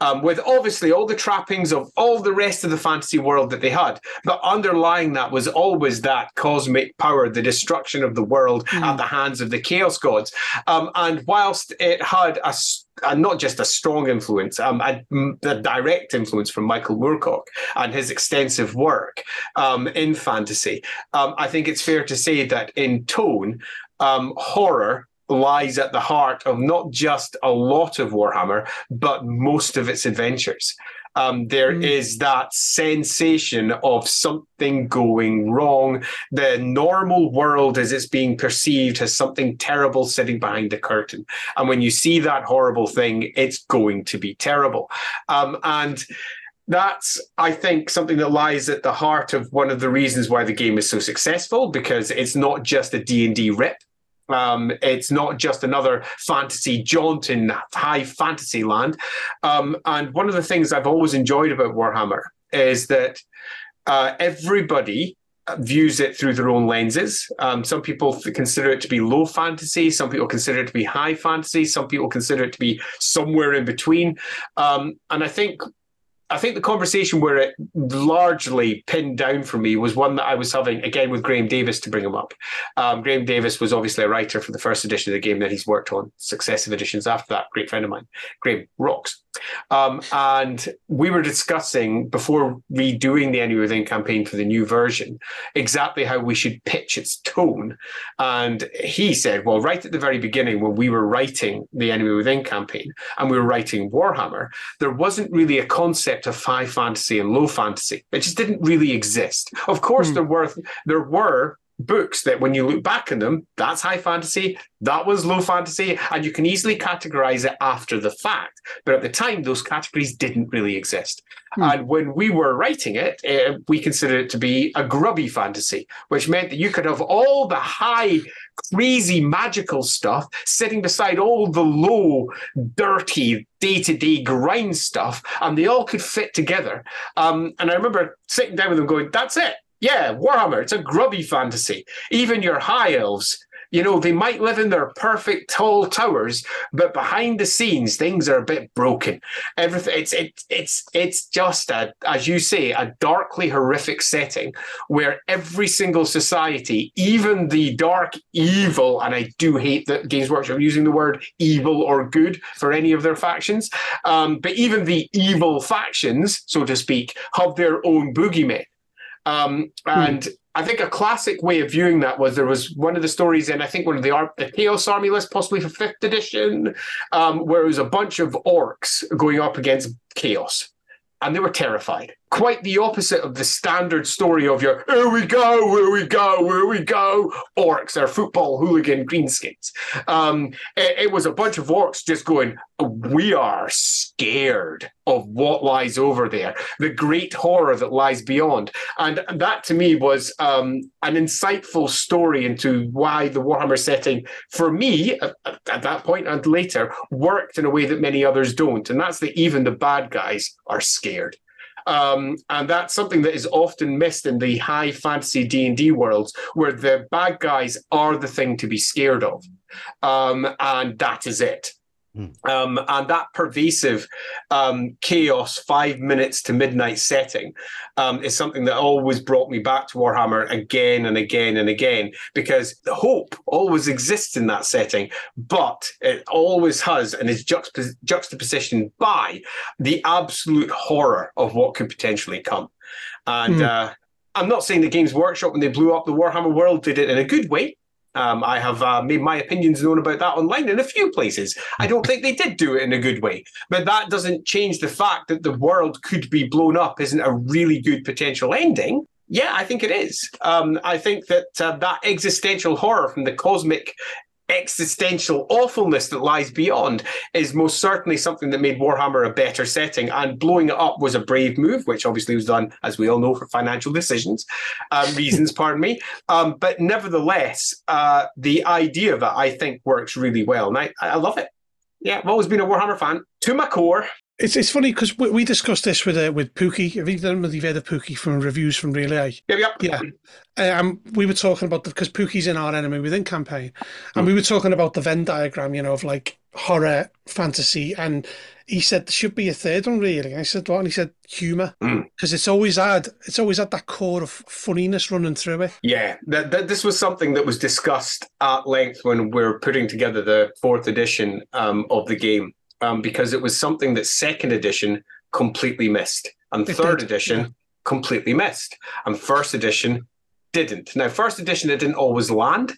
um, with obviously all the trappings of all the rest of the fantasy world that they had. But underlying that was always that cosmic power, the destruction of the world mm. at the hands of the Chaos Gods. Um, and whilst it had a and not just a strong influence, um, a, a, direct influence from Michael Moorcock and his extensive work um, in fantasy. Um, I think it's fair to say that in tone, um, horror lies at the heart of not just a lot of Warhammer, but most of its adventures. Um, there mm. is that sensation of something going wrong. The normal world, as it's being perceived, has something terrible sitting behind the curtain. And when you see that horrible thing, it's going to be terrible. Um, and that's I think something that lies at the heart of one of the reasons why the game is so successful because it's not just a D&D rip um, it's not just another fantasy jaunt in high fantasy land. Um, and one of the things I've always enjoyed about Warhammer is that uh, everybody views it through their own lenses. Um, some people consider it to be low fantasy. Some people consider it to be high fantasy. Some people consider it to be somewhere in between. Um, and I think I think the conversation where it largely pinned down for me was one that I was having again with Graeme Davis to bring him up. Um, Graeme Davis was obviously a writer for the first edition of the game that he's worked on successive editions after that. Great friend of mine, Graeme rocks. Um, and we were discussing before redoing the Enemy Within campaign for the new version exactly how we should pitch its tone. And he said, well, right at the very beginning, when we were writing the Enemy Within campaign and we were writing Warhammer, there wasn't really a concept of high fantasy and low fantasy. It just didn't really exist. Of course, mm. there were there were books that when you look back on them, that's high fantasy, that was low fantasy, and you can easily categorize it after the fact. But at the time, those categories didn't really exist. Hmm. And when we were writing it, uh, we considered it to be a grubby fantasy, which meant that you could have all the high, crazy, magical stuff sitting beside all the low, dirty, day to day grind stuff, and they all could fit together. Um, and I remember sitting down with them going, That's it yeah, Warhammer, it's a grubby fantasy. Even your high elves, you know, they might live in their perfect tall towers, but behind the scenes, things are a bit broken. Everything it's it's it's it's just a, as you say, a darkly horrific setting where every single society, even the dark evil, and I do hate that Games Workshop using the word evil or good for any of their factions, um, but even the evil factions, so to speak, have their own boogeymen. Um, hmm. and. I think a classic way of viewing that was there was one of the stories in I think one of the, Ar- the Chaos Army list, possibly for fifth edition, um, where it was a bunch of orcs going up against Chaos, and they were terrified quite the opposite of the standard story of your here we go, here we go, here we go. Orcs are football hooligan greenskins. Um, it, it, was a bunch of orcs just going, we are scared of what lies over there, the great horror that lies beyond. And that to me was um, an insightful story into why the Warhammer setting, for me, at, at that point and later, worked in a way that many others don't. And that's that even the bad guys are scared. Um, and that's something that is often missed in the high fantasy D and D worlds, where the bad guys are the thing to be scared of, um, and that is it. Hmm. Um, and that pervasive um, chaos, five minutes to midnight setting, um, is something that always brought me back to Warhammer again and again and again because the hope always exists in that setting, but it always has and is juxtap- juxtapositioned by the absolute horror of what could potentially come. And mm. uh, I'm not saying the Games Workshop, when they blew up the Warhammer world, did it in a good way. Um, I have uh, made my opinions known about that online in a few places. I don't think they did do it in a good way, but that doesn't change the fact that the world could be blown up isn't a really good potential ending. Yeah, I think it is. Um, I think that uh, that existential horror from the cosmic existential awfulness that lies beyond is most certainly something that made Warhammer a better setting. And blowing it up was a brave move, which obviously was done, as we all know, for financial decisions um, reasons. pardon me. Um, but nevertheless, uh, the idea of it, I think, works really well, and I, I love it. Yeah, I've always been a Warhammer fan to my core. It's it's funny because we, we, discussed this with uh, with Pookie. Have you done with heard of Pookie from reviews from R'lyeh? Yep, yep. Yeah. Um, we were talking about the because Pookie's in our enemy within campaign, and mm. we were talking about the Venn diagram, you know, of like horror, fantasy, and he said there should be a third one really. And I said what? And he said humor because mm. it's always had it's always had that core of funniness running through it. Yeah, that, that this was something that was discussed at length when we are putting together the fourth edition um, of the game um, because it was something that second edition completely missed, and it third did. edition yeah. completely missed, and first edition didn't. Now, first edition it didn't always land,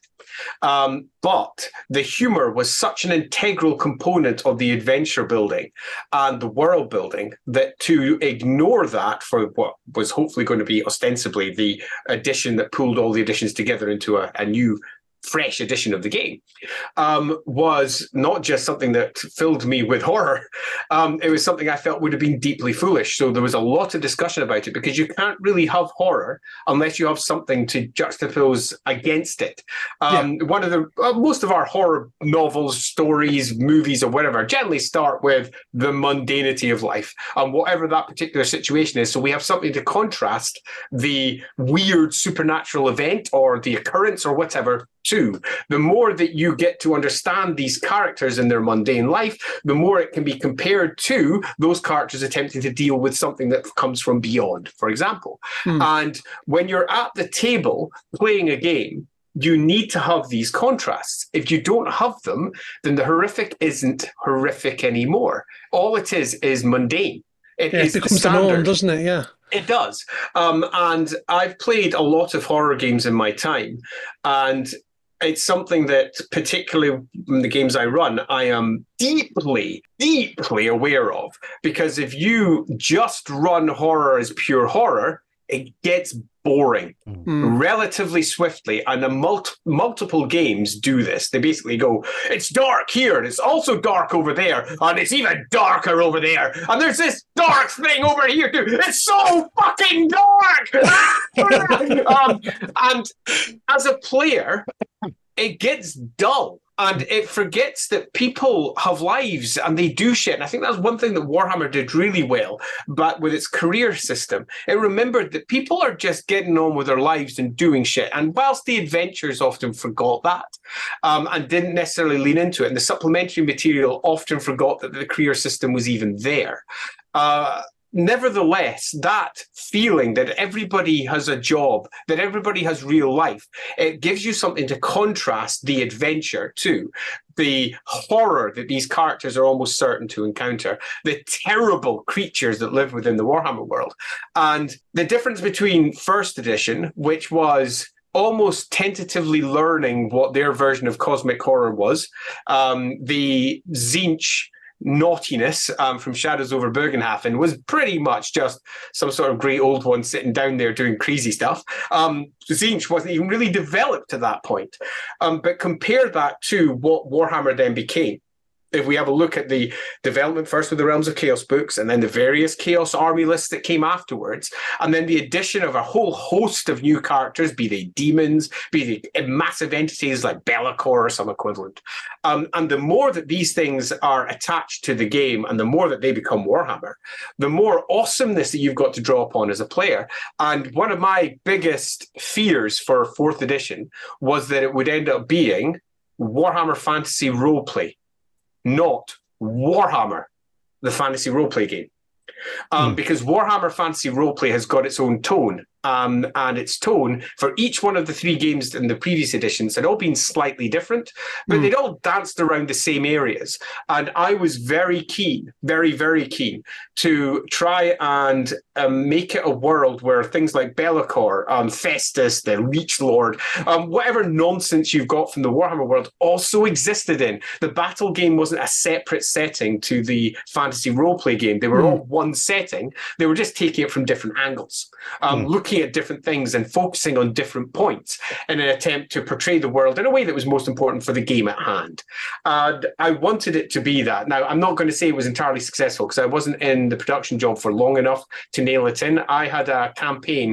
um, but the humor was such an integral component of the adventure building and the world building that to ignore that for what was hopefully going to be ostensibly the edition that pulled all the editions together into a, a new fresh edition of the game, um, was not just something that filled me with horror. Um, it was something I felt would have been deeply foolish. So there was a lot of discussion about it because you can't really have horror unless you have something to juxtapose against it. Um, yeah. One of the uh, most of our horror novels, stories, movies, or whatever generally start with the mundanity of life and whatever that particular situation is. So we have something to contrast the weird supernatural event or the occurrence or whatever to. The more that you get to understand these characters in their mundane life, the more it can be compared to those characters attempting to deal with something that comes from beyond, for example. Hmm. And when you're at the table playing a game, you need to have these contrasts. If you don't have them, then the horrific isn't horrific anymore. All it is is mundane. It, yeah, it becomes the norm, doesn't it? Yeah. It does. Um, and I've played a lot of horror games in my time. And it's something that, particularly in the games I run, I am deeply, deeply aware of. Because if you just run horror as pure horror, it gets boring mm. relatively swiftly. And the mul- multiple games do this. They basically go, it's dark here, and it's also dark over there, and it's even darker over there. And there's this dark thing over here too. It's so fucking dark. um, and as a player, it gets dull and it forgets that people have lives and they do shit. And I think that's one thing that Warhammer did really well, but with its career system, it remembered that people are just getting on with their lives and doing shit. And whilst the adventures often forgot that um, and didn't necessarily lean into it, and the supplementary material often forgot that the career system was even there. Uh, nevertheless, that feeling that everybody has a job, that everybody has real life, it gives you something to contrast the adventure to. The horror that these characters are almost certain to encounter, the terrible creatures that live within the Warhammer world. And the difference between first edition, which was almost tentatively learning what their version of cosmic horror was. Um, the Tzeentch naughtiness um, from Shadows over Bögenhafen was pretty much just some sort of great old one sitting down there doing crazy stuff. Um, Tzeentch wasn't even really developed to that point. Um, but compare that to what Warhammer then became if we have a look at the development first with the Realms of Chaos books and then the various Chaos army lists that came afterwards, and then the addition of a whole host of new characters, be they demons, be they massive entities like Be'lakor or some equivalent. Um, and the more that these things are attached to the game and the more that they become Warhammer, the more awesomeness that you've got to draw upon as a player. And one of my biggest fears for fourth edition was that it would end up being Warhammer Fantasy Roleplay not Warhammer, the fantasy roleplay game. Um, mm. Because Warhammer Fantasy Roleplay has got its own tone um, and its tone for each one of the three games in the previous editions had all been slightly different, but mm. they'd all danced around the same areas. And I was very keen, very, very keen to try and um, make it a world where things like Be'lakor, um, Festus, the Leech Lord, um, whatever nonsense you've got from the Warhammer world also existed in. The battle game wasn't a separate setting to the fantasy roleplay game. They were mm. all one setting. They were just taking it from different angles, mm. looking looking at different things and focusing on different points in an attempt to portray the world in a way that was most important for the game at hand. And I wanted it to be that. Now, I'm not going to say it was entirely successful because I wasn't in the production job for long enough to nail it in. I had a campaign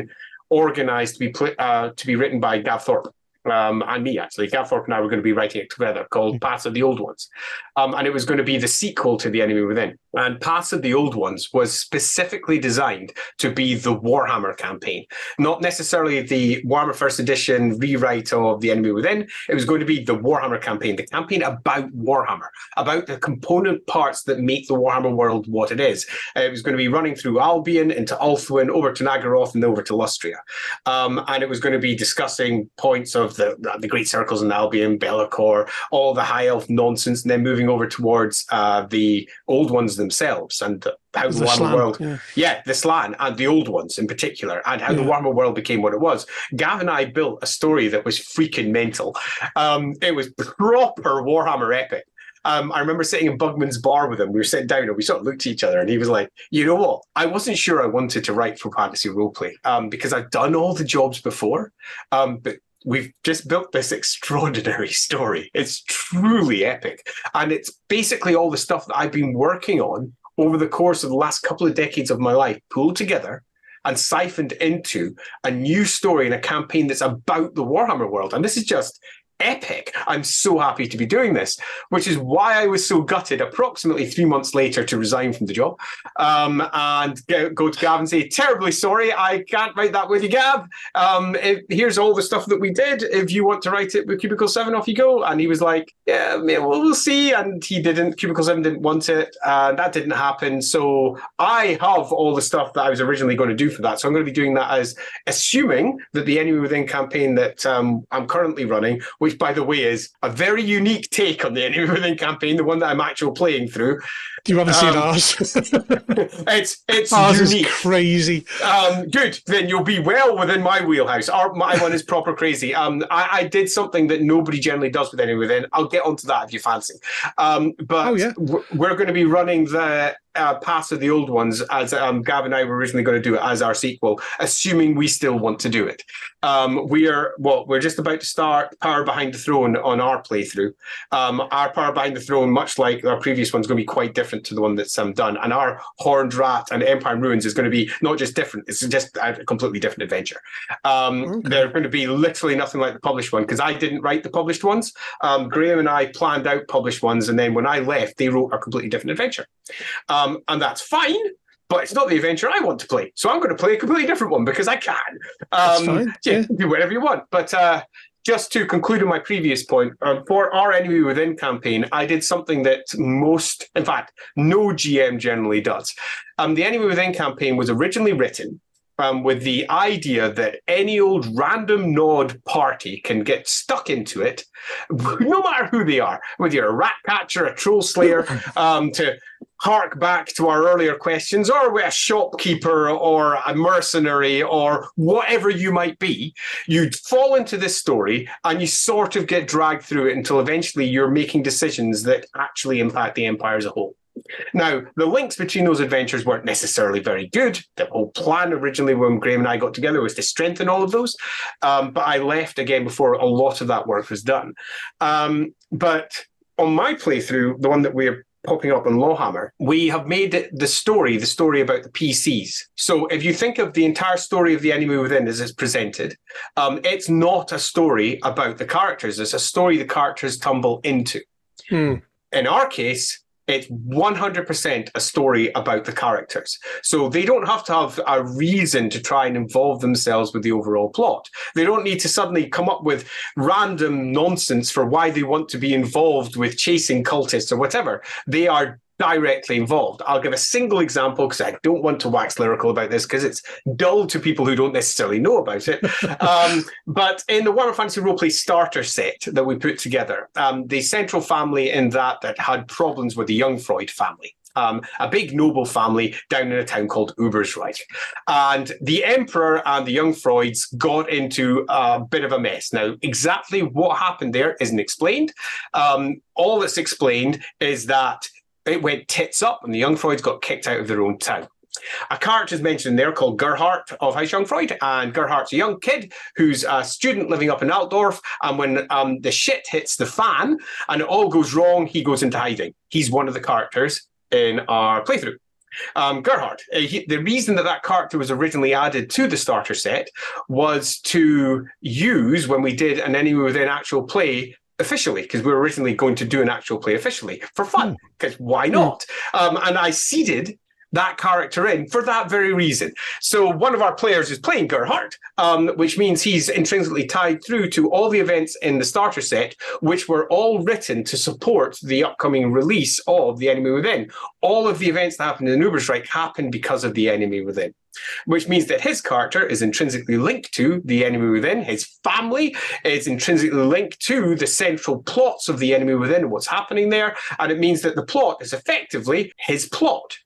organized to be pl- uh, to be written by Gav Thorpe um, and me actually. Gav Thorpe and I were going to be writing it together called mm-hmm. Paths of the Old Ones. Um, and it was going to be the sequel to The Enemy Within. And Paths of the Old Ones was specifically designed to be the Warhammer campaign, not necessarily the Warhammer First Edition rewrite of The Enemy Within. It was going to be the Warhammer campaign, the campaign about Warhammer, about the component parts that make the Warhammer world what it is. It was going to be running through Albion into Ulthuan, over to Naggaroth, and over to Lustria. Um, and it was going to be discussing points of the, the Great Circles in Albion, Be'lakor, all the high elf nonsense, and then moving over towards uh, the old ones themselves and how the, the Warhammer world, yeah. yeah. the Slann and the old ones in particular, and how yeah. the Warhammer world became what it was. Gav and I built a story that was freaking mental. Um, it was proper Warhammer epic. Um, I remember sitting in Bugman's bar with him. We were sitting down and we sort of looked at each other, and he was like, "You know what? I wasn't sure I wanted to write for fantasy roleplay um, because I've done all the jobs before, um, but we've just built this extraordinary story. It's truly epic. And it's basically all the stuff that I've been working on over the course of the last couple of decades of my life pulled together and siphoned into a new story and a campaign that's about the Warhammer world. And this is just epic. I'm so happy to be doing this, which is why I was so gutted approximately three months later to resign from the job um, and go to Gav and say, terribly sorry, I can't write that with you, Gav. Um, it, here's all the stuff that we did. If you want to write it with Cubicle 7, off you go. And he was like, yeah, well, we'll see. And he didn't. Cubicle 7 didn't want it. Uh, that didn't happen. So I have all the stuff that I was originally going to do for that. So I'm going to be doing that as assuming that the Enemy Within campaign that um, I'm currently running, which which, by the way, is a very unique take on the Enemy Within campaign, the one that I'm actually playing through. Do you haven't seen um, ours. it's it's ours unique. is crazy. Um, good, then you'll be well within my wheelhouse. Our, my one is proper crazy. Um, I, I, did something that nobody generally does with Enemy Within. I'll get onto that if you fancy. Um, but oh, yeah. we're going to be running the uh, paths of the old ones as um, Gav and I were originally going to do it as our sequel, assuming we still want to do it. Um, we are well, we're just about to start Power Behind the Throne on our playthrough. Um, our Power Behind the Throne, much like our previous one, is going to be quite different to the one that's um, done. And our Horned Rat and Empire Ruins is going to be not just different; it's just a completely different adventure. Um, okay. They're going to be literally nothing like the published one because I didn't write the published ones. Um, Graeme and I planned out published ones, and then when I left, they wrote a completely different adventure. Um, and that's fine. But it's not the adventure I want to play, so I'm going to play a completely different one because I can. Um, yeah, yeah, do whatever you want. But uh, just to conclude on my previous point, um, for our Enemy Within campaign, I did something that most, in fact, no GM generally does. Um, the Enemy Within campaign was originally written um, with the idea that any old random nod party can get stuck into it, no matter who they are, whether you're a rat catcher, a troll slayer, um, to hark back to our earlier questions, or a shopkeeper or a mercenary or whatever you might be, You'd fall into this story and you sort of get dragged through it until eventually you're making decisions that actually impact the empire as a whole. Now, the links between those adventures weren't necessarily very good. The whole plan originally, when Graeme and I got together, was to strengthen all of those. Um, but I left again before a lot of that work was done. Um, but on my playthrough, the one that we're popping up on Lawhammer, we have made the story the story about the PCs. So if you think of the entire story of the Enemy Within as it's presented, um, it's not a story about the characters. It's a story the characters tumble into. Hmm. In our case, it's 100% a story about the characters. So they don't have to have a reason to try and involve themselves with the overall plot. They don't need to suddenly come up with random nonsense for why they want to be involved with chasing cultists or whatever. They are directly involved. I'll give a single example because I don't want to wax lyrical about this because it's dull to people who don't necessarily know about it. um, but in the Warhammer Fantasy Roleplay starter set that we put together, um, the central family in that that had problems with the Jungfreud family. Um, a big noble family down in a town called Ubersreik. And the Emperor and the Jungfreuds got into a bit of a mess. Now, exactly what happened there isn't explained. Um, all that's explained is that it went tits up and the Jungfreuds got kicked out of their own town. A character is mentioned there called Gerhardt of Haus Jungfreud, and Gerhardt's a young kid who's a student living up in Altdorf. And when um, the shit hits the fan and it all goes wrong, he goes into hiding. He's one of the characters in our playthrough. Um, uh, he, the reason that that character was originally added to the starter set was to use when we did an enemy within actual play officially because we were originally going to do an actual play officially for fun because hmm. why not mm. um, and i seeded that character in for that very reason. So one of our players is playing Gerhardt, um, which means he's intrinsically tied through to all the events in the starter set, which were all written to support the upcoming release of The Enemy Within. All of the events that happened in Ubersreik happened because of The Enemy Within which means that his character is intrinsically linked to the enemy within. His family is intrinsically linked to the central plots of the enemy within, what's happening there. And it means that the plot is effectively his plot.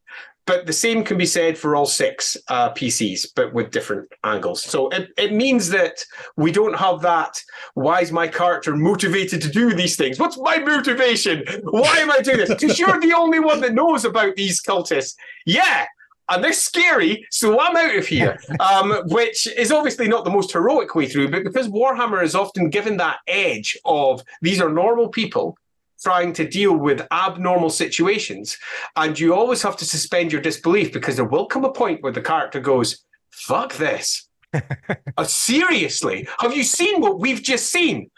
But the same can be said for all six uh, PCs, but with different angles. So it, it means that we don't have that. Why is my character motivated to do these things? What's my motivation? Why am I doing this? Because you're the only one that knows about these cultists. Yeah, and they're scary, so I'm out of here. um, which is obviously not the most heroic way through, but because Warhammer is often given that edge of these are normal people trying to deal with abnormal situations, and you always have to suspend your disbelief because there will come a point where the character goes, "Fuck this." uh, seriously, have you seen what we've just seen?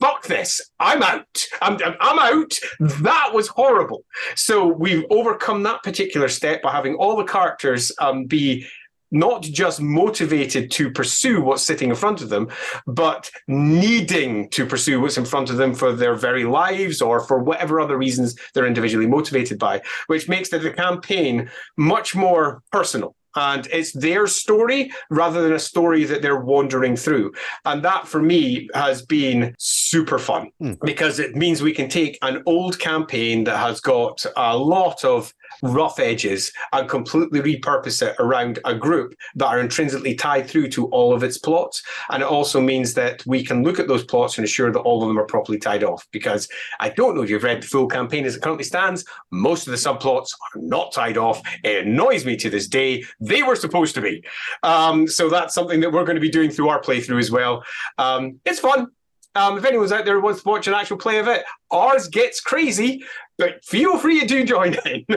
Fuck this. I'm out. I'm, I'm out. That was horrible. So we've overcome that particular step by having all the characters um, be not just motivated to pursue what's sitting in front of them, but needing to pursue what's in front of them for their very lives or for whatever other reasons they're individually motivated by, which makes the campaign much more personal and it's their story rather than a story that they're wandering through. And that for me has been super fun mm. because it means we can take an old campaign that has got a lot of rough edges and completely repurpose it around a group that are intrinsically tied through to all of its plots. And it also means that we can look at those plots and ensure that all of them are properly tied off. Because I don't know if you've read the full campaign as it currently stands, most of the subplots are not tied off. It annoys me to this day. They were supposed to be. Um, so that's something that we're going to be doing through our playthrough as well. Um, it's fun. Um, if anyone's out there who wants to watch an actual play of it, ours gets crazy, but feel free to do join in.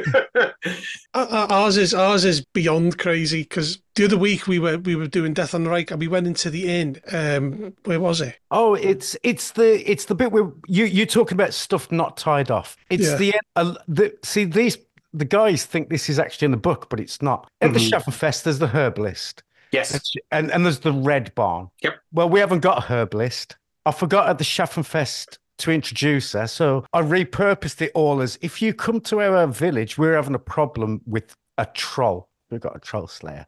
Uh, uh, ours is ours is beyond crazy because the other week we were we were doing Death on the Reik and we went into the inn. Um, where was it? Oh, it's it's the it's the bit where you you talking about stuff not tied off. It's yeah. the uh, the see these the guys think this is actually in the book, but it's not. At mm-hmm. the Schaffenfest, there's the herbalist. Yes. And, and there's the red barn. Yep. Well, we haven't got a herbalist. I forgot at the Schaffenfest to introduce her. So I repurposed it all as if you come to our village, we're having a problem with a troll. We've got a troll slayer.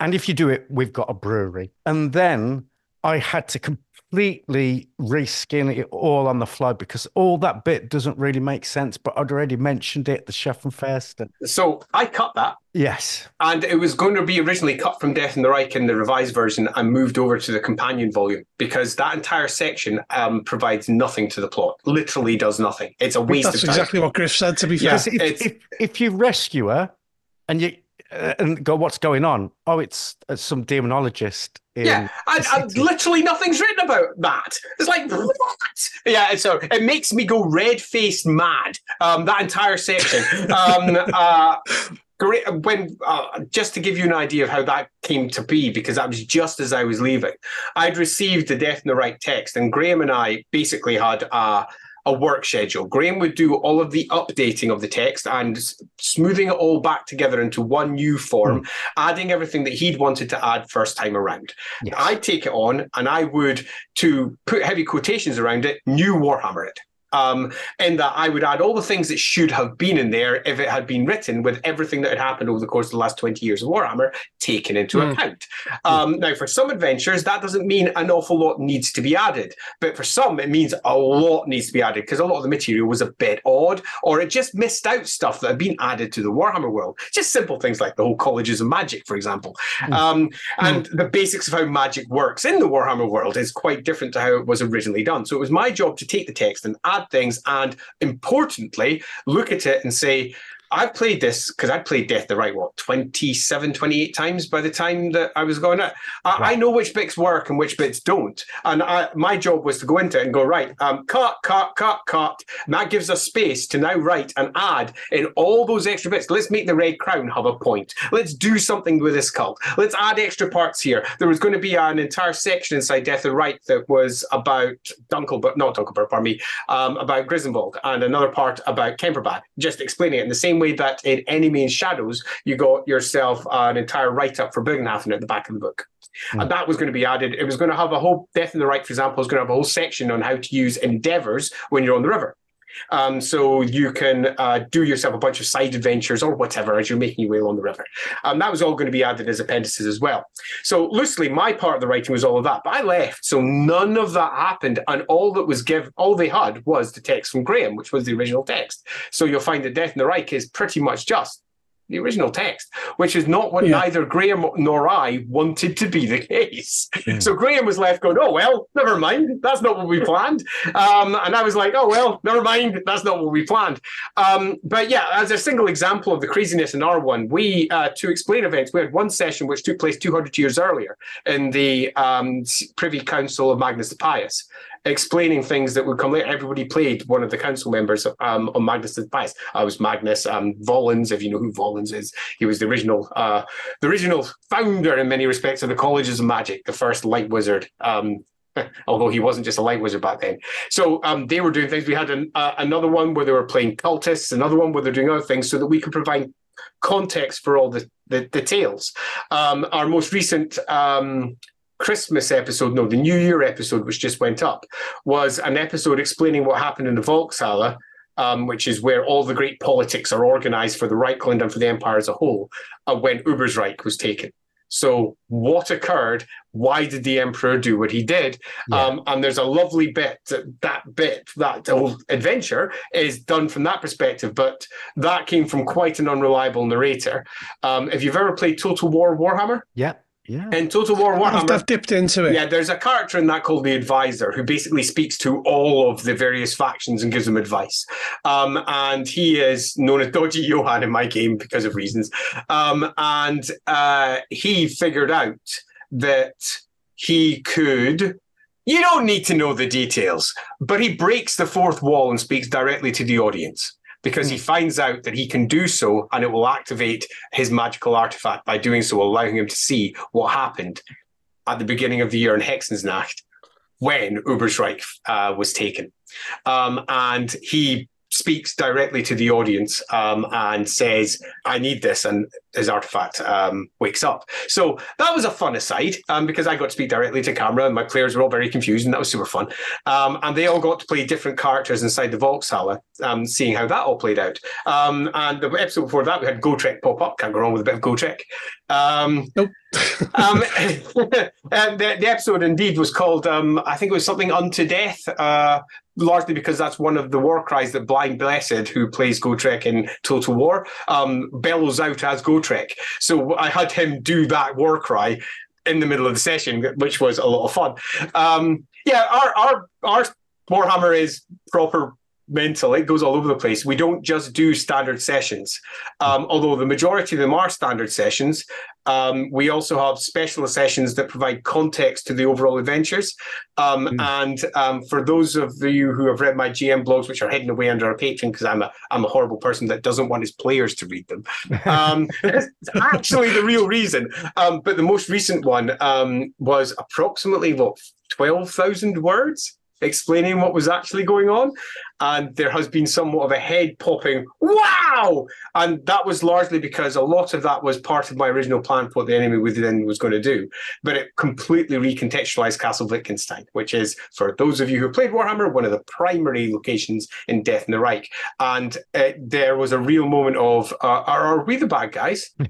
And if you do it, we've got a brewery. And then I had to completely reskin it all on the fly because all that bit doesn't really make sense. But I'd already mentioned it, the Schaffenfest. And... So I cut that. Yes. And it was going to be originally cut from Death in the Reik in the revised version and moved over to the companion volume because that entire section um, provides nothing to the plot. Literally does nothing. It's a waste That's exactly what Griff said, to be fair. Yeah, if, if, if you rescue her and you and go, what's going on? Oh, it's uh, some demonologist. yeah, and, and, literally nothing's written about that. It's like what? Yeah, so it makes me go red faced mad. Um, that entire section. um, uh, great when uh, just to give you an idea of how that came to be because that was just as i was leaving i'd received the death in the reik text and graeme and i basically had a a work schedule. Graeme would do all of the updating of the text and smoothing it all back together into one new form, mm. adding everything that he'd wanted to add first time around. Yes. I'd take it on and I would, to put heavy quotations around it, new Warhammer it um, in that I would add all the things that should have been in there if it had been written with everything that had happened over the course of the last 20 years of Warhammer taken into mm. account. Um, now, for some adventures, that doesn't mean an awful lot needs to be added, but for some, it means a lot needs to be added because a lot of the material was a bit odd or it just missed out stuff that had been added to the Warhammer world. Just simple things like the whole colleges of magic, for example. Mm. Um, and mm. the basics of how magic works in the Warhammer world is quite different to how it was originally done. So it was my job to take the text and add things and importantly look at it and say I've played this because I played Death the Reik, what, 27, 28 times by the time that I was going out. I, right. I know which bits work and which bits don't. And I, my job was to go into it and go, right, um, cut, cut, cut, cut. And that gives us space to now write and add in all those extra bits. Let's make the Red Crown have a point. Let's do something with this cult. Let's add extra parts here. There was going to be an entire section inside Death the Reik that was about Dunkel, but not Dunkelberg, pardon me, um, about Grissenwald, and another part about Kemperbad, just explaining it in the same way way that in Enemy in Shadows, you got yourself an entire write up for Bögenhafen at the back of the book. Mm. And that was going to be added. It was going to have a whole Death in the Reik, for example, is going to have a whole section on how to use endeavors when you're on the river. Um, so you can uh, do yourself a bunch of side adventures or whatever as you're making your way along the river. Um, that was all going to be added as appendices as well. So loosely, my part of the writing was all of that, but I left, so none of that happened, and all that was given, all they had was the text from Graeme, which was the original text. So you'll find that Death in the Reik is pretty much just the original text, which is not what Yeah. neither Graeme nor I wanted to be the case. Mm. So Graeme was left going, "Oh well, never mind. That's not what we planned." Um, and I was like, "Oh well, never mind. That's not what we planned." Um, but yeah, as a single example of the craziness in our one, we uh, to explain events, we had one session which took place 200 years earlier in the um, Privy Council of Magnus the Pious, explaining things that would come later. Everybody played one of the council members um, on Magnus the Pious. I was Magnus um, if you know who Volans is. He was the original, uh, the original founder in many respects of the Colleges of Magic, the first light wizard. Um, although he wasn't just a light wizard back then. So um, they were doing things. We had an, uh, another one where they were playing cultists, another one where they're doing other things, so that we could provide context for all the the, the tales. Um, our most recent um, Christmas episode, no, the New Year episode, which just went up, was an episode explaining what happened in the Volkshalle, um, which is where all the great politics are organized for the Reikland and for the empire as a whole, uh, when Ubersreik was taken. So, what occurred? Why did the emperor do what he did? Yeah. Um, and there's a lovely bit that, that bit, that whole adventure is done from that perspective, but that came from quite an unreliable narrator. Um, if you've ever played Total War Warhammer, Yeah. Yeah. in Total War Warhammer, I've dipped into it. yeah, there's a character in that called the Advisor who basically speaks to all of the various factions and gives them advice. Um, and he is known as Dodgy Johan in my game because of reasons. Um, and uh, he figured out that he could. You don't need to know the details, but he breaks the fourth wall and speaks directly to the audience because he finds out that he can do so and it will activate his magical artifact by doing so, allowing him to see what happened at the beginning of the year in Hexensnacht when Ubersreik uh, was taken. Um, and he speaks directly to the audience um, and says, I need this. And his artifact um, wakes up. So that was a fun aside um, because I got to speak directly to camera and my players were all very confused and that was super fun. Um, and they all got to play different characters inside the Volkshalle, um, seeing how that all played out. Um, and the episode before that, we had Go Gotrek pop up. Can't go wrong with a bit of Gotrek. Um, Nope. Um, and the, the episode indeed was called, um, I think it was something unto death, uh, largely because that's one of the war cries that Brian Blessed, who plays Gotrek in Total War, um, bellows out as Gotrek. So I had him do that war cry in the middle of the session, which was a lot of fun. Um, yeah, our our our Warhammer is proper mental. It goes all over the place. We don't just do standard sessions, um, although the majority of them are standard sessions. Um, we also have specialist sessions that provide context to the overall adventures. Um, Mm. And um, for those of you who have read my GM blogs, which are hidden away under a Patreon, because I'm a I'm a horrible person that doesn't want his players to read them. Um, it's actually the real reason. Um, but the most recent one um, was approximately what twelve thousand words explaining what was actually going on. And there has been somewhat of a head popping, wow! And that was largely because a lot of that was part of my original plan for what the enemy within was going to do. But it completely recontextualized Castle Wittgenstein, which is, for those of you who played Warhammer, one of the primary locations in Death in the Reik. And uh, there was a real moment of, uh, are, are we the bad guys?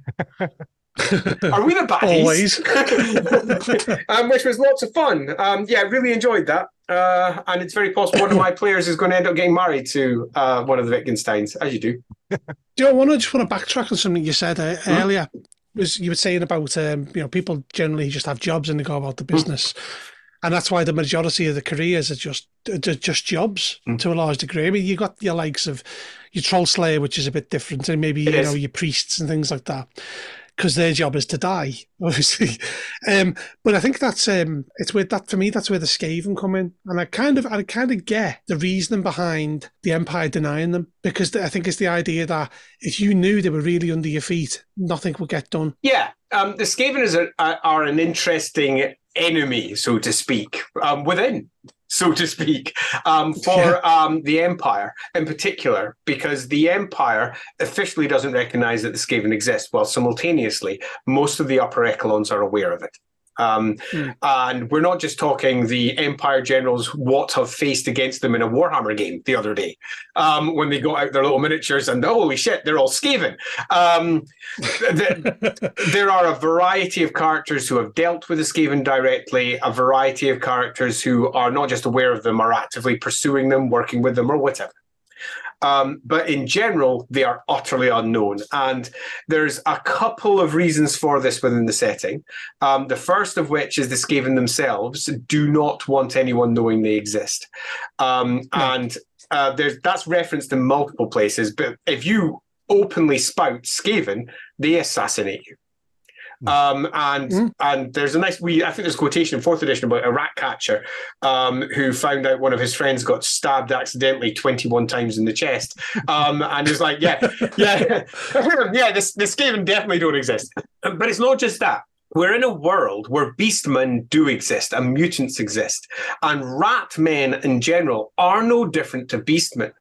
Are we the baddies? Always. um, which was lots of fun. Um, yeah, really enjoyed that. Uh, and it's very possible one of my players is going to end up getting married to uh, one of the Wittgensteins, as you do. Do you I want to just want to backtrack on something you said uh, Hmm? earlier. Was you were saying about um, you know people generally just have jobs and they go about the Hmm. business, and that's why the majority of the careers are just are just jobs Mm. to a large degree. I mean, you got your likes of your troll slayer, which is a bit different, and maybe It you is. know your priests and things like that, because their job is to die, obviously. Um, but I think that's um, it's where that for me that's where the Skaven come in, and I kind of I kind of get the reasoning behind the Empire denying them because I think it's the idea that if you knew they were really under your feet, nothing would get done. Yeah, um, the Skaven is a, are an interesting enemy, so to speak, um, within, so to speak, um, for um, the Empire in particular, because the Empire officially doesn't recognize that the Skaven exist, while simultaneously most of the upper echelons are aware of it. Um, Hmm. And we're not just talking the Empire generals, what have faced against them in a Warhammer game the other day, um, when they got out their little miniatures and holy shit, they're all Skaven. Um, the, there are a variety of characters who have dealt with the Skaven directly, a variety of characters who are not just aware of them, are actively pursuing them, working with them, or whatever. Um, but in general, they are utterly unknown. And there's a couple of reasons for this within the setting. Um, the first of which is the Skaven themselves do not want anyone knowing they exist. Um, no. And uh, there's that's referenced in multiple places. But if you openly spout Skaven, they assassinate you. Um, and mm. and there's a nice we I think there's a quotation in fourth edition about a rat catcher um, who found out one of his friends got stabbed accidentally 21 times in the chest. Um, and it's like, yeah, yeah, yeah, this this Skaven definitely don't exist. But it's not just that we're in a world where beastmen do exist and mutants exist, and rat men in general are no different to beastmen.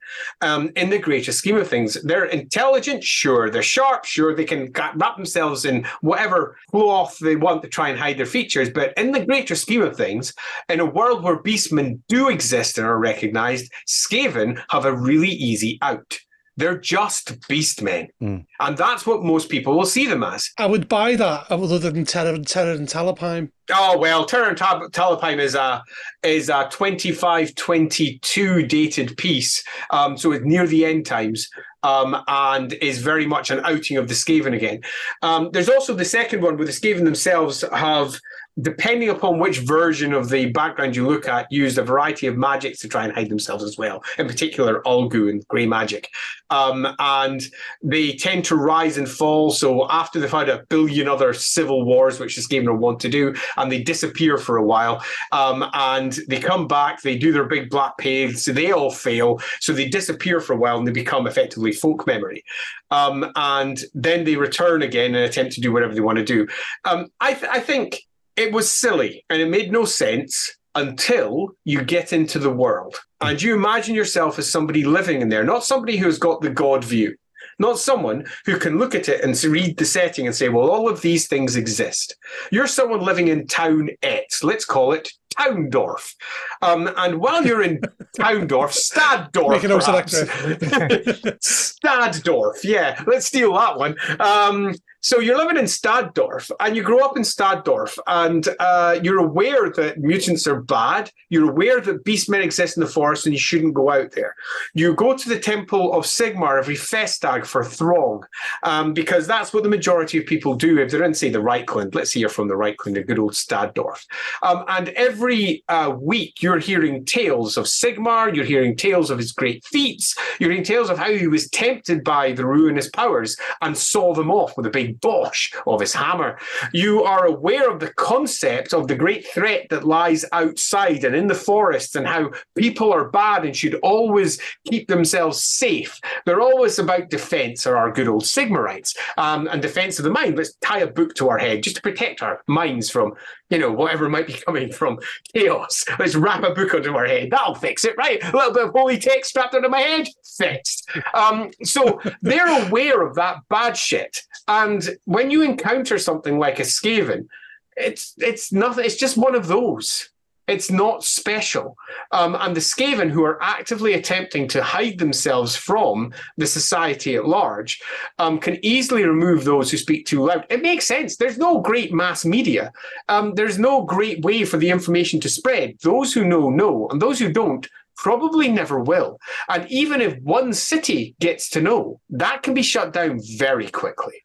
Um, in the greater scheme of things, they're intelligent, sure, they're sharp, sure, they can wrap themselves in whatever cloth they want to try and hide their features. But in the greater scheme of things, in a world where beastmen do exist and are recognized, Skaven have a really easy out. They're just beastmen. Mm. And that's what most people will see them as. I would buy that other than Terror, Terror and Talabheim. Oh well, Terror and Tal- Talabheim is a is a twenty five twenty two dated piece, um, so it's near the end times, um, and is very much an outing of the Skaven again. Um, there's also the second one where the Skaven themselves have depending upon which version of the background you look at, used a variety of magics to try and hide themselves as well, in particular Ulgu and Grey Magic. Um, and they tend to rise and fall. So after they've had a billion other civil wars, which this game will want to do, and they disappear for a while, um, and they come back, they do their big black paths, so they all fail. So they disappear for a while and they become effectively folk memory. Um, and then they return again and attempt to do whatever they want to do. Um, I, th- I think it was silly and it made no sense until you get into the world and you imagine yourself as somebody living in there, not somebody who's got the God view, not someone who can look at it and read the setting and say, well, all of these things exist. You're someone living in town X, let's call it Towndorf. Um, and while you're in Towndorf, Staddorf, Make Staddorf, yeah, let's steal that one. Um, so you're living in Staddorf and you grow up in Staddorf and uh, you're aware that mutants are bad. You're aware that beastmen exist in the forest and you shouldn't go out there. You go to the Temple of Sigmar every Festdag for Throng um, because that's what the majority of people do if they're in, say, the Reikland. Let's say you're from the Reikland, the good old Staddorf. Um, and every uh, week you're hearing tales of Sigmar, you're hearing tales of his great feats, you're hearing tales of how he was tempted by the ruinous powers and saw them off with a big bosh of his hammer. You are aware of the concept of the great threat that lies outside and in the forests and how people are bad and should always keep themselves safe. They're always about defense, or our good old Sigmarites, um, and defense of the mind. Let's tie a book to our head just to protect our minds from you know, whatever might be coming from chaos. Let's wrap a book onto our head. That'll fix it, right? A little bit of holy text strapped onto my head, fixed. Um, so they're aware of that bad shit. And when you encounter something like a Skaven, it's it's nothing. It's just one of those. It's not special. Um, and the Skaven, who are actively attempting to hide themselves from the society at large, um, can easily remove those who speak too loud. It makes sense. There's no great mass media. Um, there's no great way for the information to spread. Those who know, know. And those who don't, probably never will. And even if one city gets to know, that can be shut down very quickly.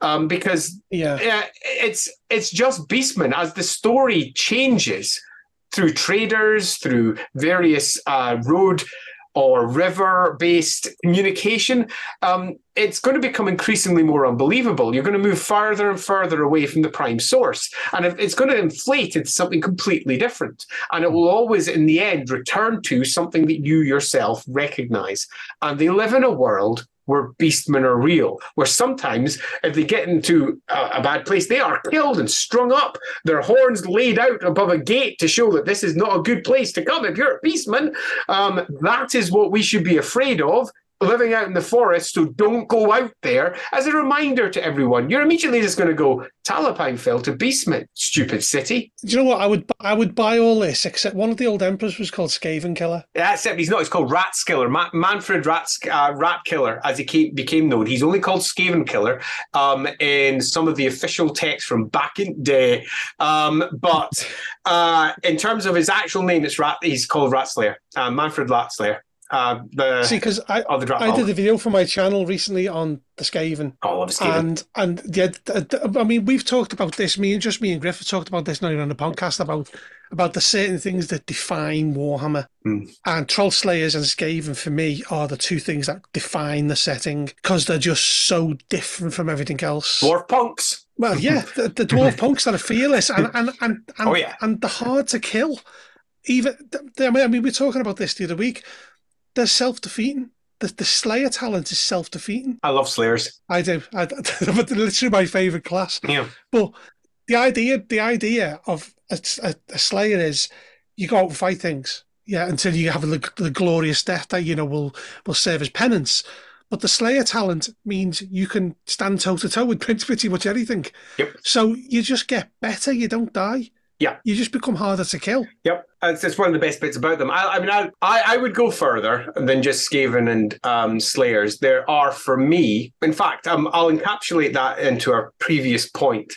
Um, because yeah. Uh, it's it's just Beastman as the story changes through traders, through various uh, road or river based communication, um, it's going to become increasingly more unbelievable. You're going to move further and further away from the prime source. And it's going to inflate into something completely different. And it will always, in the end, return to something that you yourself recognize. And they live in a world where beastmen are real, where sometimes if they get into a, a, bad place, they are killed and strung up, their horns laid out above a gate to show that this is not a good place to come if you're a beastman. Um, that is what we should be afraid of living out in the forest, so don't go out there. As a reminder to everyone, you're immediately just going to go, Talabheim fell to Beastman, stupid city. Do you know what? I would I would buy all this, except one of the old emperors was called Skaven Killer. Yeah, except he's not. He's called Rat Killer, Ma- Manfred Rat, uh, Rat Killer, as he came, became known. He's only called Skaven Killer um, in some of the official text from back in day. Um, but uh, in terms of his actual name, it's Rat. He's called Rat Slayer, uh, Manfred Rat Slayer. Uh, the See, because I, oh, the I did a video for my channel recently on the Skaven. Oh, love Skaven. And and yeah, I mean, we've talked about this. Me and just me and Griff have talked about this now on the podcast about about the certain things that define Warhammer. Mm. And Troll Slayers and Skaven for me are the two things that define the setting because they're just so different from everything else. Dwarf punks. Well, yeah, the, the dwarf punks that are fearless and and and and, Oh, yeah. and they're hard to kill. Even I mean, I mean, we were talking about this the other week. They're self defeating. The, the Slayer talent is self defeating. I love Slayers. I do. I, but they're literally my favorite class. Yeah. But the idea, the idea of a, a, a Slayer is you go out and fight things, yeah, until you have the, the glorious death that you know will will serve as penance. But the Slayer talent means you can stand toe to toe with pretty, pretty much anything. Yep. So you just get better. You don't die. Yeah. You just become harder to kill. Yep, it's, it's one of the best bits about them. I, I mean, I, I I would go further than just Skaven and um, Slayers. There are, for me, in fact, um, I'll encapsulate that into a previous point.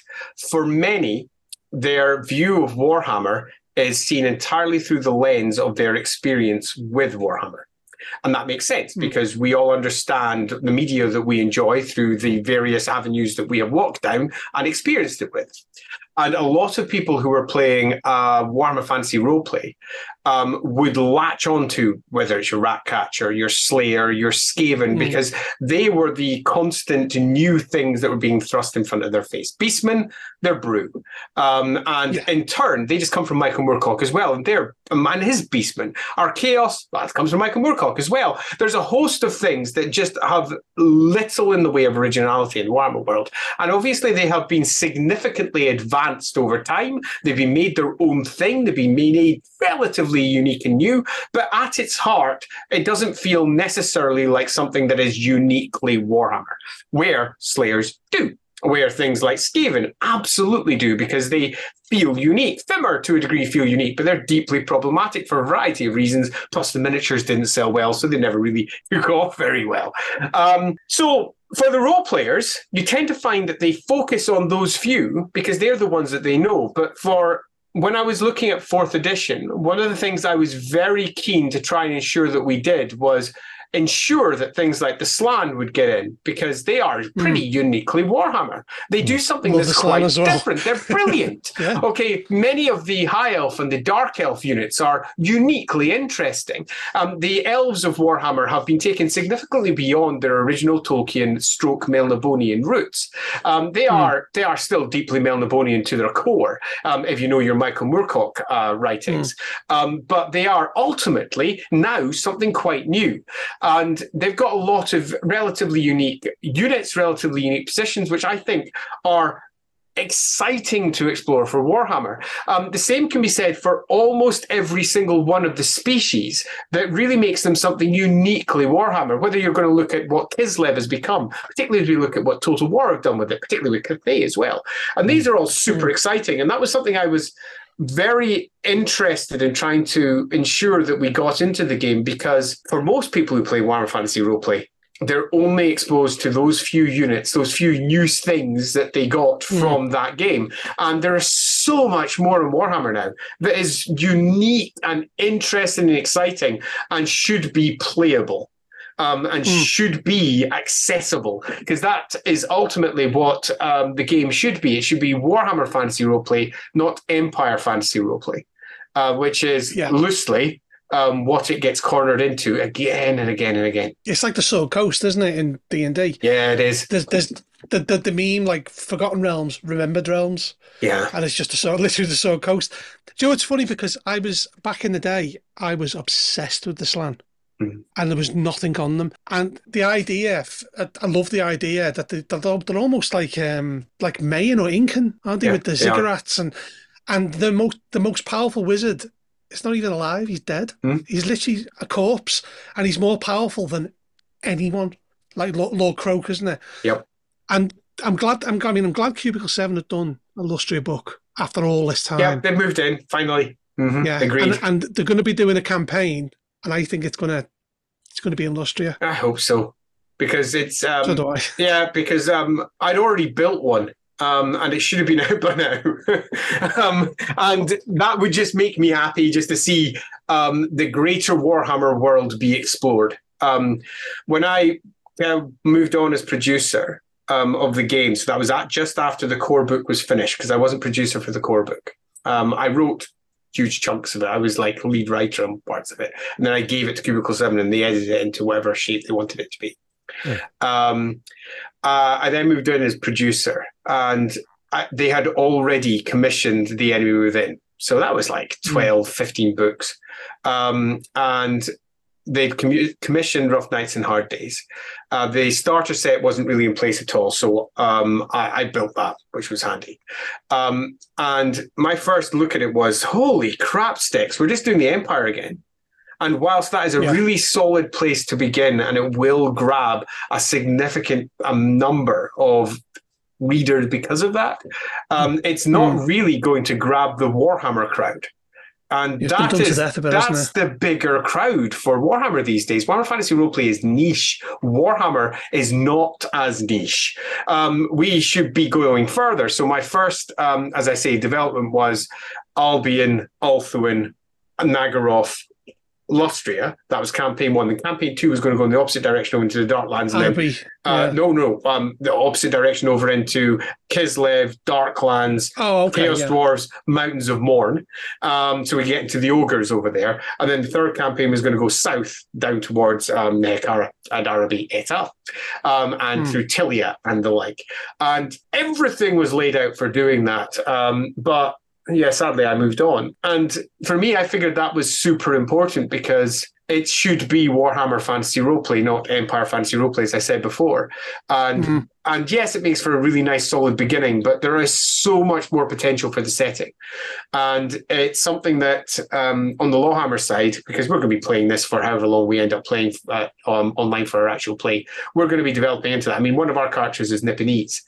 For many, their view of Warhammer is seen entirely through the lens of their experience with Warhammer. And that makes sense Hmm. because we all understand the media that we enjoy through the various avenues that we have walked down and experienced it with. And a lot of people who are playing uh, Warhammer Fantasy roleplay um, would latch onto whether it's your Ratcatcher, your Slayer, your Skaven, Mm. because they were the constant new things that were being thrust in front of their face. Beastmen, they're brew. Um, and Yeah. in turn, they just come from Michael Moorcock as well. And they're and his Beastmen. Our Chaos, that comes from Michael Moorcock as well. There's a host of things that just have little in the way of originality in the Warhammer world. And obviously, they have been significantly advanced over time. They've been made their own thing. They've been made relatively unique and new. But at its heart, it doesn't feel necessarily like something that is uniquely Warhammer, where Slayers do. Where things like Skaven absolutely do because they feel unique. Fimir, to a degree, feel unique, but they're deeply problematic for a variety of reasons. Plus, the miniatures didn't sell well, so they never really took off very well. Um, so, for the role players, you tend to find that they focus on those few because they're the ones that they know. But for when I was looking at fourth edition, one of the things I was very keen to try and ensure that we did was ensure that things like the Slan would get in because they are pretty uniquely Warhammer. They do something Hmm. Love that's quite well. different. They're brilliant. Yeah. Okay, many of the high elf and the dark elf units are uniquely interesting. Um, the elves of Warhammer have been taken significantly beyond their original Tolkien stroke Melnibonéan roots. Um, they Hmm. are they are still deeply Melnibonéan to their core, um, if you know your Michael Moorcock uh, writings. Hmm. Um, but they are ultimately now something quite new. And they've got a lot of relatively unique units, relatively unique positions, which I think are exciting to explore for Warhammer. Um, the same can be said for almost every single one of the species that really makes them something uniquely Warhammer. Whether you're going to look at what Kislev has become, particularly as we look at what Total War have done with it, particularly with Cathay as well. And these are all super exciting. And that was something I was very interested in trying to ensure that we got into the game because for most people who play Warhammer Fantasy Roleplay, they're only exposed to those few units, those few new things that they got hmm. from that game. And there is so much more in Warhammer now that is unique and interesting and exciting and should be playable. Um, and Mm. should be accessible because that is ultimately what um, the game should be. It should be Warhammer Fantasy Roleplay, not Empire Fantasy Roleplay, uh, which is Yeah. loosely um, what it gets cornered into again and again and again. It's like the Sword Coast, isn't it, in D and D? Yeah, it is. There's there's the, the the meme like Forgotten Realms, Remembered Realms, Yeah. and it's just a sword, literally the Sword Coast. Do you know what's funny? Because I was back in the day, I was obsessed with the Slan. And there was nothing on them, and the idea, I love the idea that they, they're, they're almost like um like Mayan or Incan, aren't they, Yeah, with the are. ziggurats and and the most the most powerful wizard is not even alive; he's dead. Hmm. He's literally a corpse, and he's more powerful than anyone, like Lord, Lord Kroak, isn't it? Yep. And I'm glad. I'm. I mean, I'm glad Cubicle Seven had done a Lustria book after all this time. Yeah, they moved in finally. Mhm, Yeah, Agreed. And, and they're going to be doing a campaign, and I think it's gonna it's going to be in Lustria. I hope so because it's um, so do I. Yeah, because um, I'd already built one Um, and it should have been out by now. um, and that would just make me happy just to see um, the greater Warhammer world be explored. Um, when I uh, moved on as producer um, of the game, so that was at just after the core book was finished, because I wasn't producer for the core book. Um, I wrote huge chunks of it. I was like lead writer on parts of it, and then I gave it to Cubicle Seven, and they edited it into whatever shape they wanted it to be. Yeah. Um, uh, I then moved in as producer, and I, they had already commissioned The Enemy Within. So that was like hmm. 12, 15 books. Um, and they'd commu- commissioned Rough Nights and Hard Days. Uh, the starter set wasn't really in place at all, so um, I, I, built that, which was handy. Um, and my first look at it was, holy crap, sticks! We're just doing the Empire again. And whilst that is a yeah. really solid place to begin, and it will grab a significant um, number of readers because of that, um, it's not mm. really going to grab the Warhammer crowd. And that is, bit, that's the bigger crowd for Warhammer these days. Warhammer Fantasy Roleplay is niche. Warhammer is not as niche. Um, we should be going further. So my first, um, as I say, development was Albion, Ulthuan, Naggaroth, Lustria. That was campaign one. Then campaign two was going to go in the opposite direction over into the Darklands. And then, uh, yeah. No, no, um, the opposite direction over into Kislev, Darklands, oh, okay, Chaos yeah. Dwarves, Mountains of Mourn. Um, so we get into the ogres over there. And then the third campaign was going to go south down towards um, Nehekhara and Araby Eta, um, and hmm. through Tilea and the like. And everything was laid out for doing that. Um, but yeah, sadly, I moved on. And for me, I figured that was super important because it should be Warhammer Fantasy Roleplay, not Empire Fantasy Roleplay, as I said before. And mm-hmm. and yes, it makes for a really nice, solid beginning, but there is so much more potential for the setting. And it's something that um, on the Lawhammer side, because we're going to be playing this for however long we end up playing uh, um, online for our actual play, we're going to be developing into that. I mean, one of our characters is Nipponese,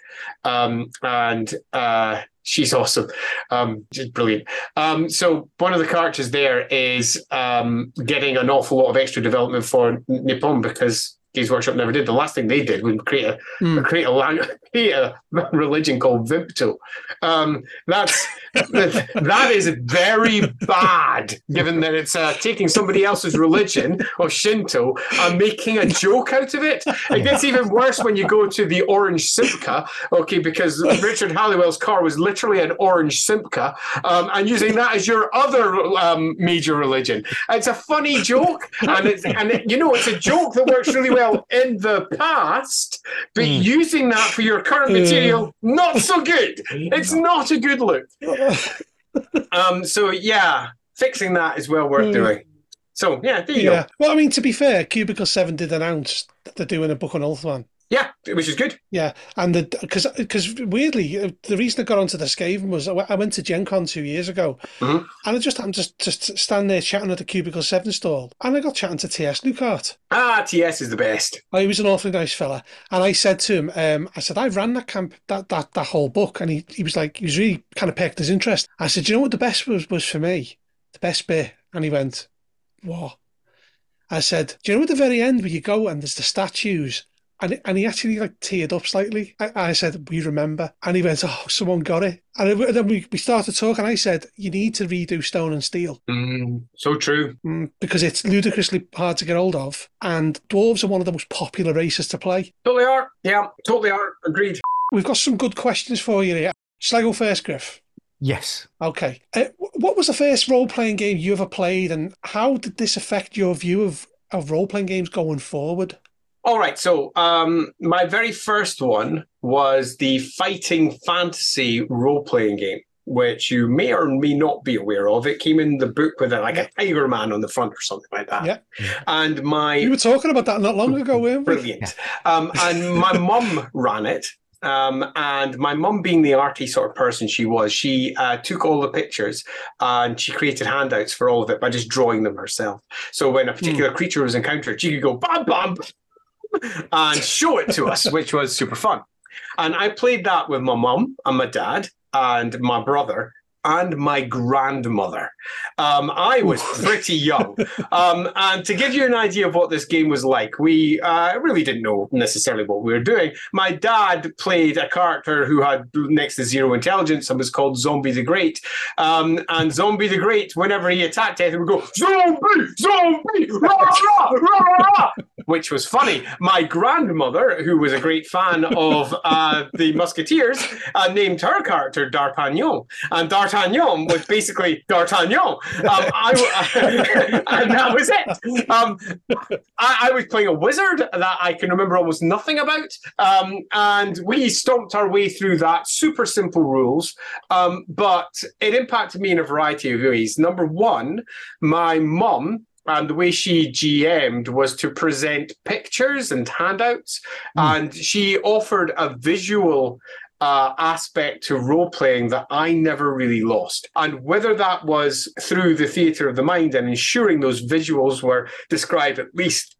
um, and uh, she's awesome. Um, she's brilliant. Um, so one of the characters there is um, getting an awful lot of extra development for Nippon because Games Workshop never did. The last thing they did was create a mm. create a, create a religion called Vimto. Um, that's that is very bad, given that it's uh, taking somebody else's religion of Shinto and making a joke out of it. It gets even worse when you go to the orange Simca, okay, because Richard Halliwell's car was literally an orange Simca, um, and using that as your other um, major religion. It's a funny joke, and it's, and it, you know it's a joke that works really well in the past, but mm. using that for your current material, not so good. It's not a good look. um, so yeah, fixing that is well worth mm. doing. So yeah, there you yeah. go. Well, I mean, to be fair, Cubicle Seven did announce that they're doing a book on Ulthuan. Yeah, which is good. Yeah, and the because because weirdly, uh, the reason I got onto the Skaven was I went to Gen Con two years ago, mm-hmm. and I just I'm just just stand there chatting at the Cubicle Seven stall, and I got chatting to TS Luikart. Ah, TS is the best. Oh, he was an awfully nice fella, and I said to him, um, I said I ran that camp that that that whole book, and he he was like he was really kind of piqued his interest. I said, you know what the best was was for me, the best bit, and he went, what? I said, do you know at the very end where you go and there's the statues and, and he actually like teared up slightly. I, I said, "We remember," and he went, "Oh, someone got it." And then we, we started talking. I said, "You need to redo Stone and Steel." Mm, so true. Mm, because it's ludicrously hard to get hold of, and dwarves are one of the most popular races to play. Totally are. Yeah, totally are. Agreed. We've got some good questions for you here. Shall I go first, Griff? Yes. Okay. Uh, what was the first role playing game you ever played, and how did this affect your view of, of role playing games going forward? All right. So, um, my very first one was the Fighting Fantasy role playing game, which you may or may not be aware of. It came in the book with a, like a tiger man on the front or something like that. Yeah. And my. You were talking about that not long ago, weren't we? Brilliant. Um, and my mum ran it. Um, and my mum, being the arty sort of person she was, she uh, took all the pictures and she created handouts for all of it by just drawing them herself. So when a particular mm. creature was encountered, she could go bam, bam, and show it to us, which was super fun. And I played that with my mum and my dad and my brother and my grandmother. Um, I was pretty young. Um, and to give you an idea of what this game was like, we uh, really didn't know necessarily what we were doing. My dad played a character who had next to zero intelligence and was called Zombie the Great. Um, and Zombie the Great, whenever he attacked anything, would go, Zombie, Zombie, rah, rah, rah, rah, which was funny. My grandmother, who was a great fan of uh, the Musketeers, uh, named her character D'Artagnan. And D'Artagnan was basically D'Artagnan. Um, I, and that was it. Um, I, I, was playing a wizard that I can remember almost nothing about. Um, and we stomped our way through that. Super simple rules. Um, but it impacted me in a variety of ways. Number one, my mum and the way she GM'd was to present pictures and handouts, mm. and she offered a visual uh, aspect to role playing that I never really lost. And whether that was through the theatre of the mind and ensuring those visuals were described at least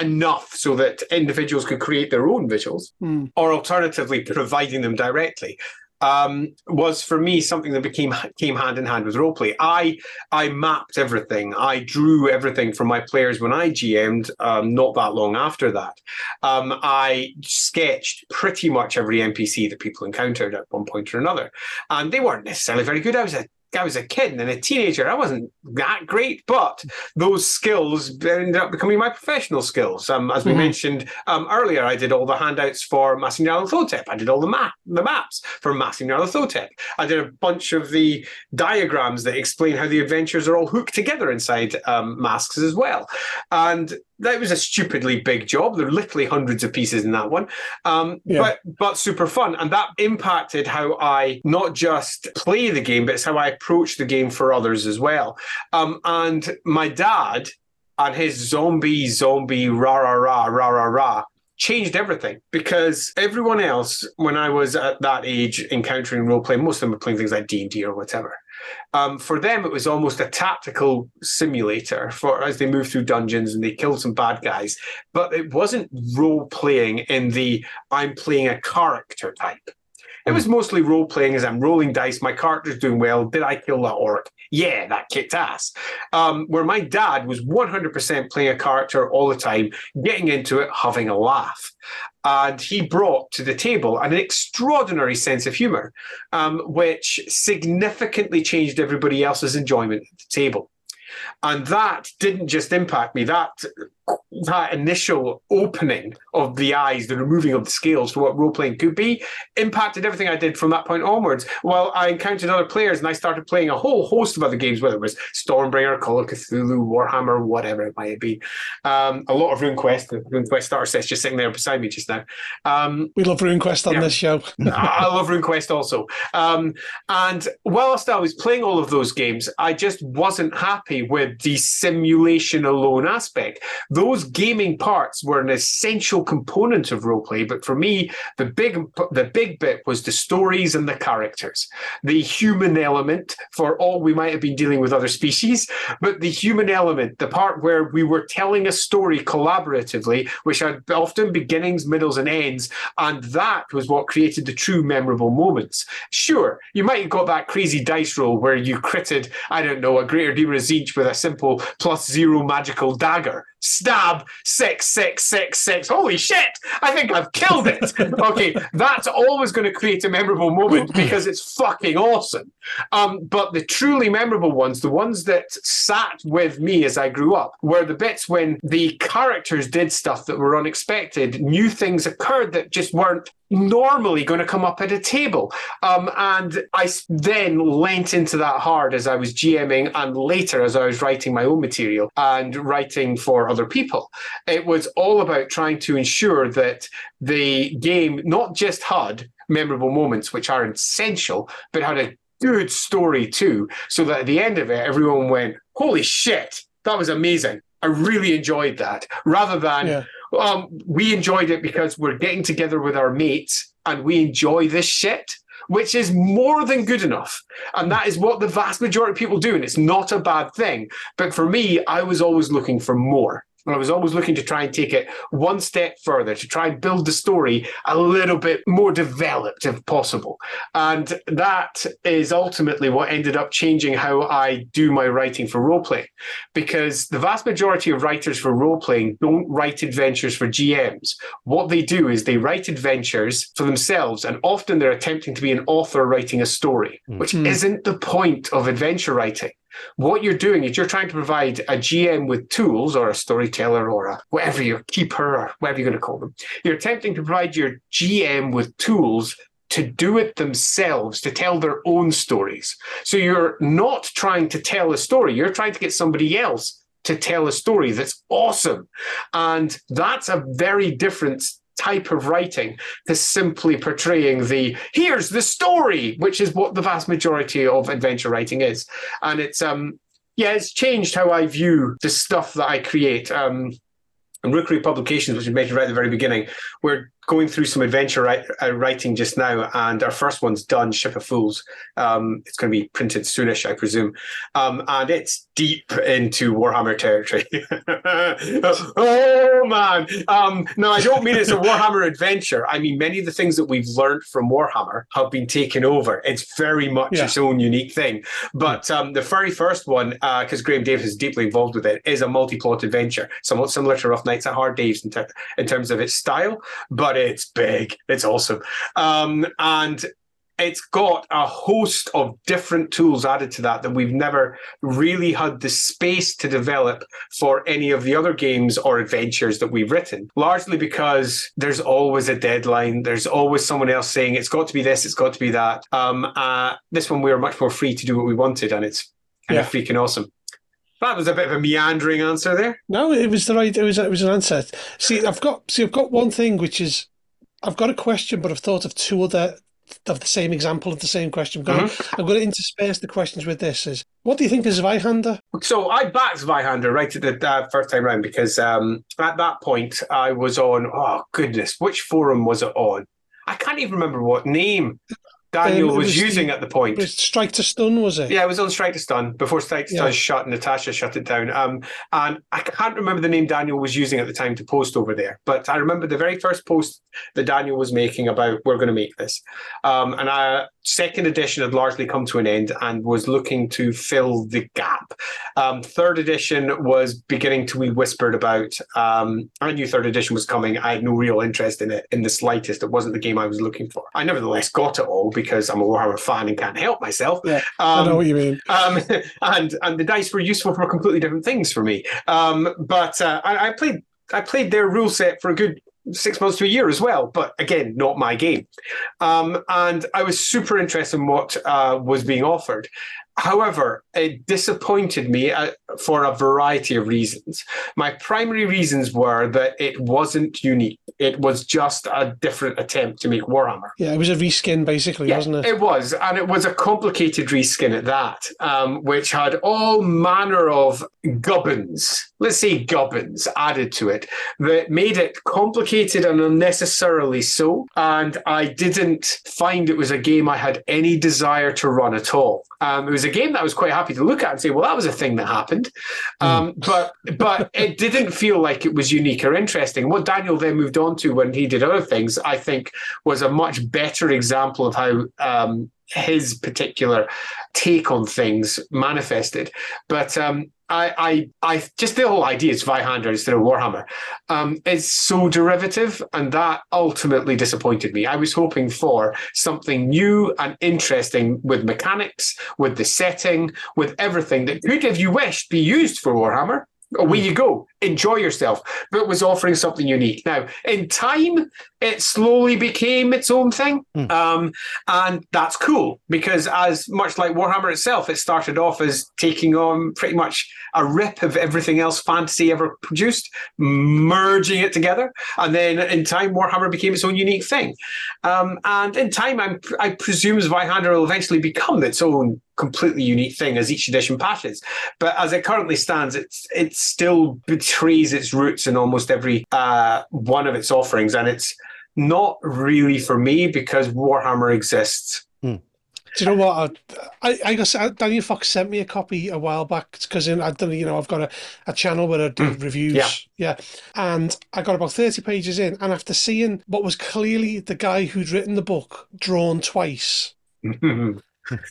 enough so that individuals could create their own visuals, mm. or alternatively providing them directly um, was for me something that became came hand in hand with roleplay. I I mapped everything. I drew everything from my players when I GM'd. Um, not that long after that, um, I sketched pretty much every NPC that people encountered at one point or another, and they weren't necessarily very good. I was a I was a kid and a teenager. I wasn't that great, but those skills ended up becoming my professional skills. Um, as we mm-hmm. mentioned um, earlier, I did all the handouts for Masks of Nyarlathotep. I did all the map, the maps for Masks of Nyarlathotep. I did a bunch of the diagrams that explain how the adventures are all hooked together inside um, masks as well. And that was a stupidly big job. There are literally hundreds of pieces in that one, um, yeah. but but super fun, and that impacted how I not just play the game, but it's how I approach the game for others as well. Um, and my dad and his zombie zombie rah rah rah rah rah rah changed everything because everyone else when i was at that age encountering role playing most of them were playing things like d&d or whatever um, for them, it was almost a tactical simulator for as they moved through dungeons and they killed some bad guys. But it wasn't role playing in the I'm playing a character type. It was mostly role playing as I'm rolling dice. My character's doing well. Did I kill that orc? Yeah, that kicked ass. Um, where my dad was 100% playing a character all the time, getting into it, having a laugh. And he brought to the table an extraordinary sense of humor, um, which significantly changed everybody else's enjoyment at the table. And that didn't just impact me, that that initial opening of the eyes, the removing of the scales for what role playing could be, impacted everything I did from that point onwards. Well, I encountered other players and I started playing a whole host of other games, whether it was Stormbringer, Call of Cthulhu, Warhammer, whatever it might be. Um, a lot of RuneQuest, the RuneQuest starter set's just sitting there beside me just now. Um, we love RuneQuest on yeah. this show. I love RuneQuest also. Um, and whilst I was playing all of those games, I just wasn't happy with the simulation alone aspect those gaming parts were an essential component of roleplay. But for me, the big the big bit was the stories and the characters, the human element. For all we might have been dealing with other species, but the human element, the part where we were telling a story collaboratively, which had often beginnings, middles, and ends, and that was what created the true memorable moments. Sure, you might have got that crazy dice roll where you critted, I don't know, a greater of Tzeentch with a simple plus zero magical dagger stab six six six six. Holy shit! I think I've killed it. okay, that's always going to create a memorable moment because it's fucking awesome. Um, but the truly memorable ones, the ones that sat with me as I grew up, were the bits when the characters did stuff that were unexpected. New things occurred that just weren't normally going to come up at a table. Um, and I then lent into that hard as I was GMing and later as I was writing my own material and writing for other people. It was all about trying to ensure that the game not just had memorable moments, which are essential, but had a good story too, so that at the end of it, everyone went, Holy shit, that was amazing. I really enjoyed that, rather than. Yeah um, we enjoyed it because we're getting together with our mates and we enjoy this shit, which is more than good enough. And that is what the vast majority of people do. And it's not a bad thing. But for me, I was always looking for more. I was always looking to try and take it one step further, to try and build the story a little bit more developed if possible. And that is ultimately what ended up changing how I do my writing for role playing. Because the vast majority of writers for role playing don't write adventures for GMs. What they do is they write adventures for themselves, and often they're attempting to be an author writing a story, mm. which mm. isn't the point of adventure writing. What you're doing is you're trying to provide a GM with tools or a storyteller or a whatever your keeper or whatever you're going to call them. You're attempting to provide your GM with tools to do it themselves, to tell their own stories. So you're not trying to tell a story, you're trying to get somebody else to tell a story that's awesome. And that's a very different type of writing to simply portraying the here's the story, which is what the vast majority of adventure writing is. And it's um yeah, it's changed how I view the stuff that I create. Um and Rookery Publications, which we mentioned right at the very beginning, we're going through some adventure uh, writing just now, and our first one's done, Ship of Fools. Um, it's going to be printed soonish, I presume, um, and it's deep into Warhammer territory. oh man! Um, no, I don't mean it's a Warhammer adventure. I mean many of the things that we've learned from Warhammer have been taken over. It's very much yeah. its own unique thing. But um, the very first one, because uh, Graeme Davis is deeply involved with it, is a multi-plot adventure, somewhat similar to Rough Nights at Hard Days in, ter- in terms of its style, but it's big. It's awesome. Um, and it's got a host of different tools added to that that we've never really had the space to develop for any of the other games or adventures that we've written. Largely because there's always a deadline. There's always someone else saying it's got to be this, it's got to be that. Um, uh, this one we were much more free to do what we wanted, and it's kind yeah. of freaking awesome. That was a bit of a meandering answer there. No, it was the right. It was it was an answer. See, I've got see, I've got one thing which is I've got a question, but I've thought of two other of the same example of the same question. I'm going, mm-hmm. I'm going to intersperse the questions with this. Is what do you think of Zweihander? So I backed Zweihander right at the uh, first time round because um, at that point I was on. Oh goodness, which forum was it on? I can't even remember what name. Daniel um, was, was, using the, at the point. Was Strike to Stun, was it? Yeah, it was on Strike to Stun before Strike to yeah. Stun shut Natasha shut it down. Um, and I can't remember the name Daniel was using at the time to post over there, but I remember the very first post that Daniel was making about we're going to make this. Um, and I second edition had largely come to an end and was looking to fill the gap. Um, third edition was beginning to be whispered about. Um, I knew third edition was coming. I had no real interest in it in the slightest. It wasn't the game I was looking for. I nevertheless got it all because I'm a Warhammer fan and can't help myself. Yeah, um, I know what you mean. Um, and and the dice were useful for completely different things for me. Um, but uh, I, I played I played their rule set for a good six months to a year as well. But again, not my game. Um, and I was super interested in what uh, was being offered. However, it disappointed me uh, for a variety of reasons. My primary reasons were that it wasn't unique. It was just a different attempt to make Warhammer. Yeah, it was a reskin, basically, yeah, wasn't it? It was. And it was a complicated reskin at that, um, which had all manner of gubbins, let's say gubbins, added to it that made it complicated and unnecessarily so. And I didn't find it was a game I had any desire to run at all. Um, it was a game that I was quite happy to look at and say, well, that was a thing that happened. Hmm. Um, but but it didn't feel like it was unique or interesting. What Daniel then moved on to when he did other things, I think, was a much better example of how um, his particular take on things manifested. But um, I, I, I just the whole idea is Zweihander instead of Warhammer um, is so derivative, and that ultimately disappointed me. I was hoping for something new and interesting with mechanics, with the setting, with everything that could, if you wished, be used for Warhammer. Away you go enjoy yourself, but was offering something unique. Now, in time, it slowly became its own thing. Mm. Um, and that's cool because, as much like Warhammer itself, it started off as taking on pretty much a rip of everything else fantasy ever produced, merging it together. And then in time, Warhammer became its own unique thing. Um, and in time, I'm, I presume Zweihander will eventually become its own completely unique thing as each edition passes. But as it currently stands, it's it's still betrays its roots in almost every uh, one of its offerings, and it's not really for me because Warhammer exists. Hmm. Do you know what? I, I, I got Daniel Fox sent me a copy a while back because I don't, you know, I've got a, a channel where I do Mm, reviews. yeah. yeah. And I got about 30 pages in. And after seeing what was clearly the guy who'd written the book drawn twice,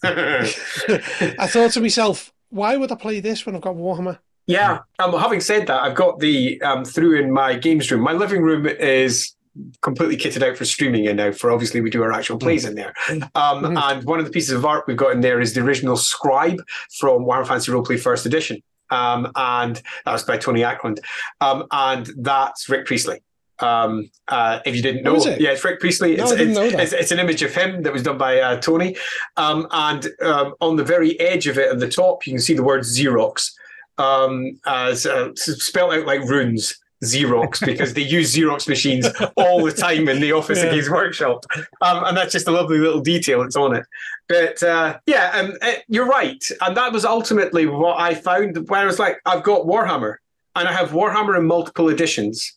I thought to myself, why would I play this when I've got Warhammer? Yeah. Um, having said that, I've got the um, through in my games room. My living room is completely kitted out for streaming in now. For obviously, we do our actual plays in there. Um, Mhm. And one of the pieces of art we've got in there is the original Scribe from Warhammer Fantasy Roleplay First Edition, um, and that was by Tony Ackland, um, and that's Rick Priestley. Um, uh, if you didn't know, it? yeah, it's Rick Priestley. No, It's, I didn't it's, know that. it's, it's an image of him that was done by uh, Tony, um, and um, on the very edge of it, at the top, you can see the word Xerox um, as uh, spelled out like runes. Xerox because they use Xerox machines all the time in the office Yeah. at Games Workshop, um, and that's just a lovely little detail that's on it. But uh, yeah, um, uh, you're right, and that was ultimately what I found. Where I was like, I've got Warhammer, and I have Warhammer in multiple editions.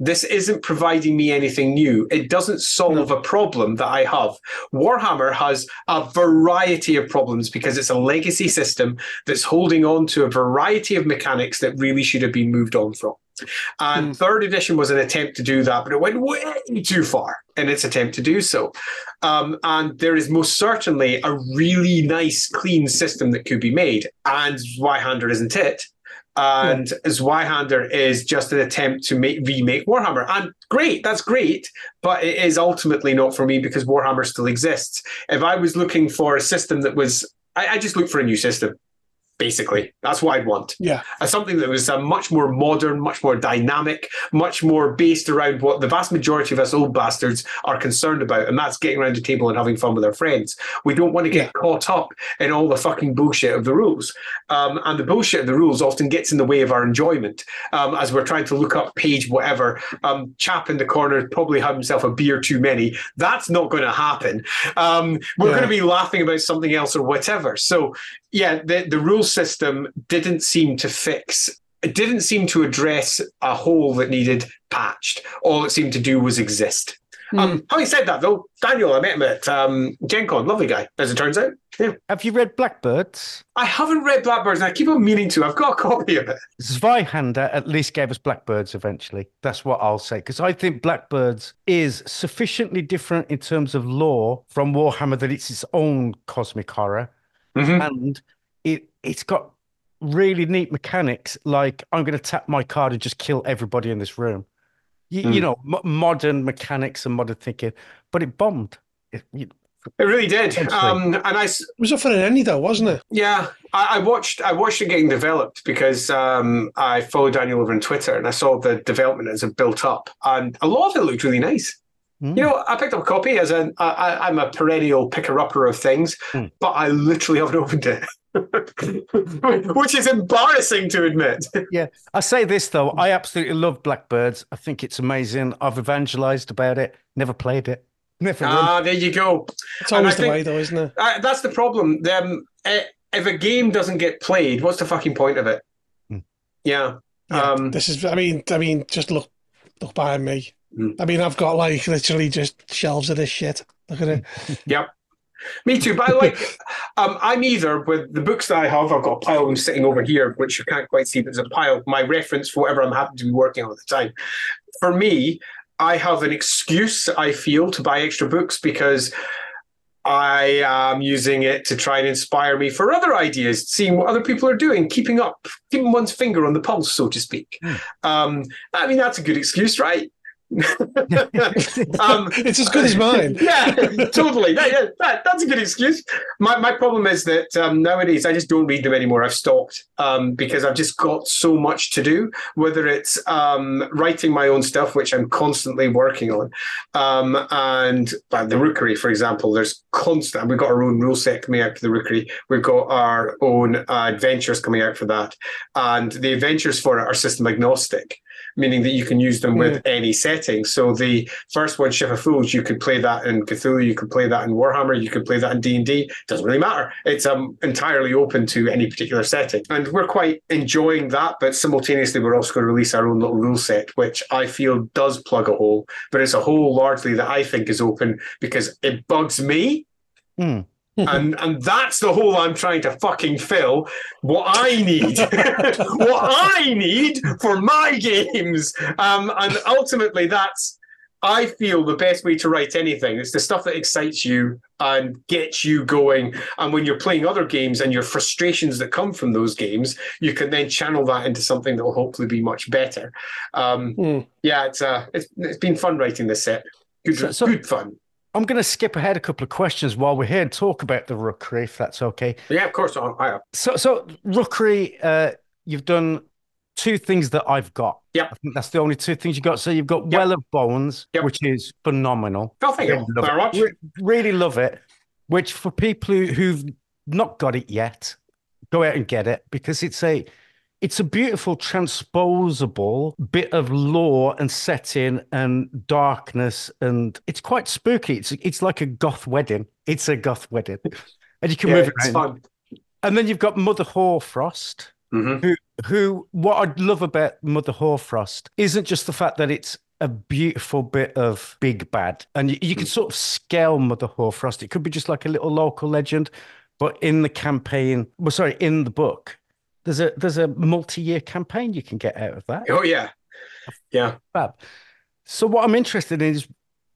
This isn't providing me anything new. It doesn't solve a problem that I have. Warhammer has a variety of problems because it's a legacy system that's holding on to a variety of mechanics that really should have been moved on from. And Hmm. third edition was an attempt to do that, but it went way too far in its attempt to do so. Um, and there is most certainly a really nice, clean system that could be made. And Zweihander isn't it. And Zweihander is just an attempt to make remake Warhammer. And great, that's great, but it is ultimately not for me because Warhammer still exists. If I was looking for a system that was, I, I just look for a new system. Basically, that's what I'd want Yeah. uh, something that was uh, much more modern, much more dynamic, much more based around what the vast majority of us old bastards are concerned about, and that's getting around the table and having fun with our friends. We don't want to get caught up in all the fucking bullshit of the rules, um, and the bullshit of the rules often gets in the way of our enjoyment um, as we're trying to look up page whatever. Um, chap in the corner probably had himself a beer too many. That's not going to happen. Um, we're Yeah. going to be laughing about something else or whatever. So yeah, the, the rule system didn't seem to fix, it didn't seem to address a hole that needed patched. All it seemed to do was exist. Um, having said that, though, Daniel, I met him at um, Gen Con, lovely guy, as it turns out. Yeah. Have you read Blackbirds? I haven't read Blackbirds, and I keep on meaning to. I've got a copy of it. Zweihander at least gave us Blackbirds eventually. That's what I'll say. Because I think Blackbirds is sufficiently different in terms of lore from Warhammer that it's its own cosmic horror. Mhm. And it it's got really neat mechanics like I'm going to tap my card and just kill everybody in this room. You, you Mm. know, mo modern mechanics and modern thinking, but it bombed. It, you- It really did. Um, and I It was up for an ENNie though, wasn't it? Yeah, I, I watched. I watched it getting developed because um, I followed Daniel over on Twitter, and I saw the development as it built up, and a lot of it looked really nice. Mm. You know, I picked up a copy as an. I, I- I'm a perennial picker-upper of things, Mm. but I literally haven't opened it, which is embarrassing to admit. Yeah, I say this though, I absolutely love Blackbirds. I think it's amazing. I've evangelized about it, never played it, never run. Ah, there you go. It's always I the think- way though, isn't it? Uh, that's the problem. Um, if a game doesn't get played, what's the fucking point of it? Mm. Yeah. Yeah, Um, this is. I mean, I mean, just look, look behind me. Mm. I mean, I've got like literally just shelves of this shit. Look at it. Yep. Me too. By the way, um, I'm either with the books that I have, I've got a pile of them sitting over here, which you can't quite see, but there's a pile, my reference for whatever I'm happy to be working on at the time. For me, I have an excuse, I feel, to buy extra books because I am using it to try and inspire me for other ideas, seeing what other people are doing, keeping up, keeping one's finger on the pulse, so to speak. Hmm. Um, I mean, that's a good excuse, right? um, it's as good as mine. yeah, totally. That, yeah, that, that's a good excuse. My my problem is that um, nowadays I just don't read them anymore. I've stopped um, because I've just got so much to do. Whether it's um, writing my own stuff, which I'm constantly working on, um, and uh, the Rookery, for example, there's constant. We've got our own rule set coming out for the Rookery. We've got our own uh, adventures coming out for that, and the adventures for it are system agnostic meaning that you can use them with any setting. So the first one, Ship of Fools, you could play that in Cthulhu, you could play that in Warhammer, you could play that in D and D. Doesn't really matter. It's um entirely open to any particular setting, and we're quite enjoying that. But simultaneously, we're also going to release our own little rule set, which I feel does plug a hole, but it's a hole largely that I think is open because it bugs me. Hmm. And and that's the hole I'm trying to fucking fill. What I need, what I need for my games, um, and ultimately that's. I feel the best way to write anything is the stuff that excites you and gets you going. And when you're playing other games and your frustrations that come from those games, you can then channel that into something that will hopefully be much better. Um, Mm. Yeah, it's uh, it's, it's been fun writing this set. Good, So- so- good fun. I'm going to skip ahead a couple of questions while we're here and talk about the Rookery, if that's okay. Yeah, of course. I, I, So, so Rookery, uh, you've done two things that I've got. Yep. I think that's the only two things you got. So you've got Yep. Well of Bones, Yep. which is phenomenal. oh, thank you Really love very much. Re- really love it. Which for people who, who've not got it yet, go out and get it because it's a it's a beautiful transposable bit of lore and setting and darkness and it's quite spooky. It's it's like a goth wedding. It's a goth wedding. And you can Yeah, move it it's around. fun. And then you've got Mother Hoarfrost, Mhm. who who what I love about Mother Hoarfrost isn't just the fact that it's a beautiful bit of big bad, and you, you can sort of scale Mother Hoarfrost. It could be just like a little local legend, but in the campaign, well, sorry, in the book, there's a there's a multi-year campaign you can get out of that. Oh yeah, yeah. Fab. So what I'm interested in is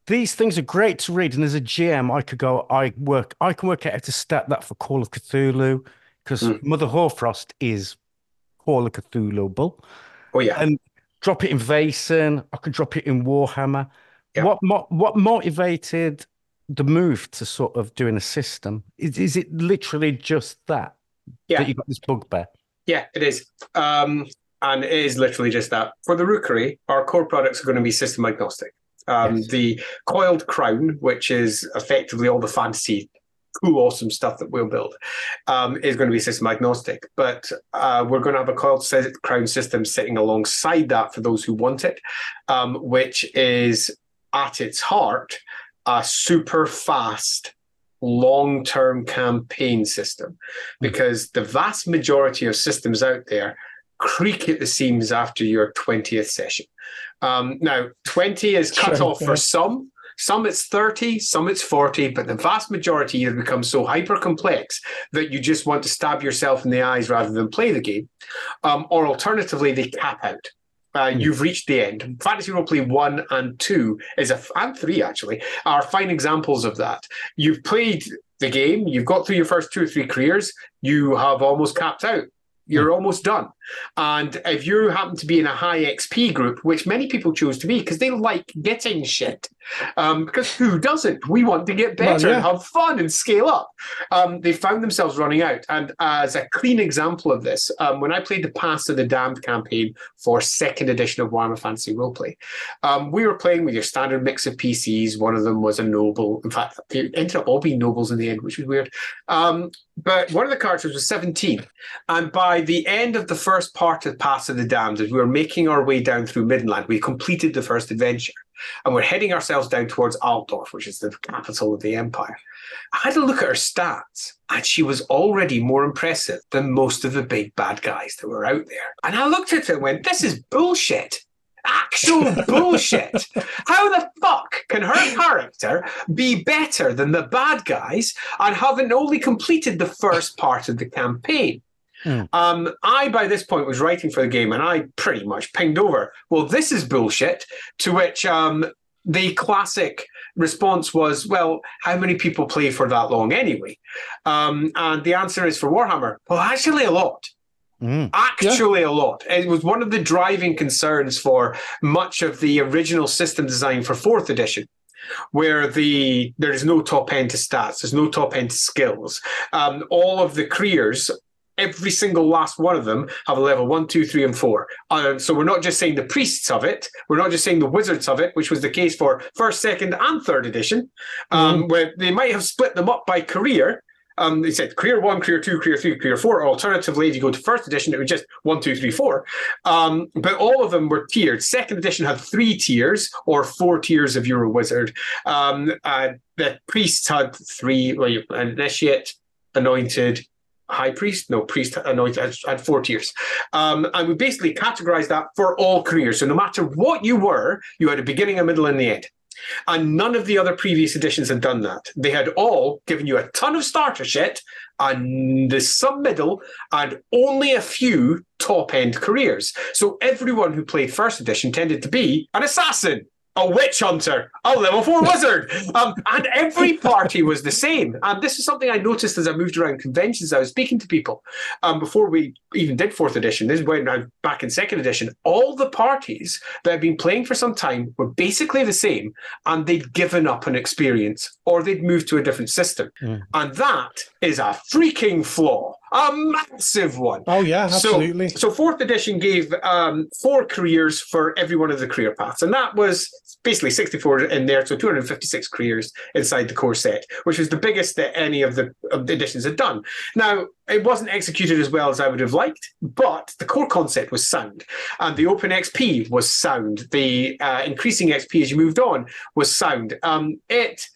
these things are great to read, and as a GM, I could go, I work, I can work out how to stat that for Call of Cthulhu because Mm. Mother Hoarfrost is Call of Cthulhu, bull. Oh yeah. and drop it in Vaesen. I could drop it in Warhammer. Yeah. What mo- what motivated the move to sort of doing a system? Is is it literally just that Yeah. that you got this bugbear? Yeah, it is. Um, and it is literally just that. For the Rookery, our core products are going to be system agnostic. Um, Yes. The Coiled Crown, which is effectively all the fantasy, cool, awesome stuff that we'll build, um, is going to be system agnostic. But uh, we're going to have a Coiled Crown system sitting alongside that for those who want it, um, which is at its heart a super fast long term campaign system because the vast majority of systems out there creak at the seams after your 20th session. Um, now, 20 is cut Sure, off yeah. for some. Some it's 30, some it's 40, but the vast majority either become so hyper complex that you just want to stab yourself in the eyes rather than play the game. Um, or alternatively, they cap out. Uh, Hmm. You've reached the end. Fantasy Roleplay 1 and 2 is a, and 3 actually, are fine examples of that. You've played the game, you've got through your first two or three careers, you have almost capped out. You're almost done. And if you happen to be in a high XP group, which many people choose to be because they like getting shit, um, because who doesn't? We want to get Well, better and have fun and scale up. Um, they found themselves running out. And as a clean example of this, um, when I played the Paths of the Damned campaign for second edition of Warhammer Fantasy Roleplay, um, we were playing with your standard mix of PCs. One of them was a noble. In fact, it ended up all being nobles in the end, which was weird. Um, but one of the characters was 17. And by the end of the first part of Paths of the Damned, as we were making our way down through Middenland, we completed the first adventure. And we're heading ourselves down towards Altdorf, which is the capital of the empire. I had a look at her stats, and she was already more impressive than most of the big bad guys that were out there. And I looked at her and went, This is bullshit. Actual bullshit. How the fuck can her character be better than the bad guys and having only completed the first part of the campaign? Hmm. Um, I, by this point, was writing for the game and I pretty much pinged over, well, this is bullshit. To which um, the classic response was, well, how many people play for that long anyway? Um, and the answer is for Warhammer, well, actually, a lot Mm. actually a lot. It was one of the driving concerns for much of the original system design for fourth edition. Where the there is no top end to stats, there's no top end to skills. Um, all of the careers, every single last one of them have a level one, two, three, and four. Uh, so we're not just saying the priests of it, we're not just saying the wizards of it, which was the case for first, second, and third edition, um, where they might have split them up by career. Um, they said career one, career two, career three, career four. Or alternatively, if you go to first edition, it was just one, two, three, four. Um, but all of them were tiered. Second edition had three tiers or four tiers if you're a wizard. Um, uh, the priests had three, well, initiate, anointed, high priest, no priest, anointed, had- had four tiers. Um, and we basically categorized that for all careers. So no matter what you were, you had a beginning, a middle, and the end. And none of the other previous editions had done that. They had all given you a ton of starter shit and the sub middle and only a few top end careers. So everyone who played first edition tended to be an assassin a witch hunter, a level four wizard, um, and every party was the same. And this is something I noticed as I moved around conventions. I was speaking to people um, before we even did fourth edition. This is when back in second edition. All the parties that had been playing for some time were basically the same, and they'd given up an experience or they'd moved to a different system, mm. and that is a freaking flaw a massive one. Oh yeah, absolutely. So, so fourth edition gave um, four careers for every one of the career paths, and that was basically 64 in there, so 256 careers inside the core set, which was the biggest that any of the, of the editions had done. Now, it wasn't executed as well as I would have liked, but the core concept was sound, and the open XP was sound. The uh, increasing XP as you moved on was sound. Um, it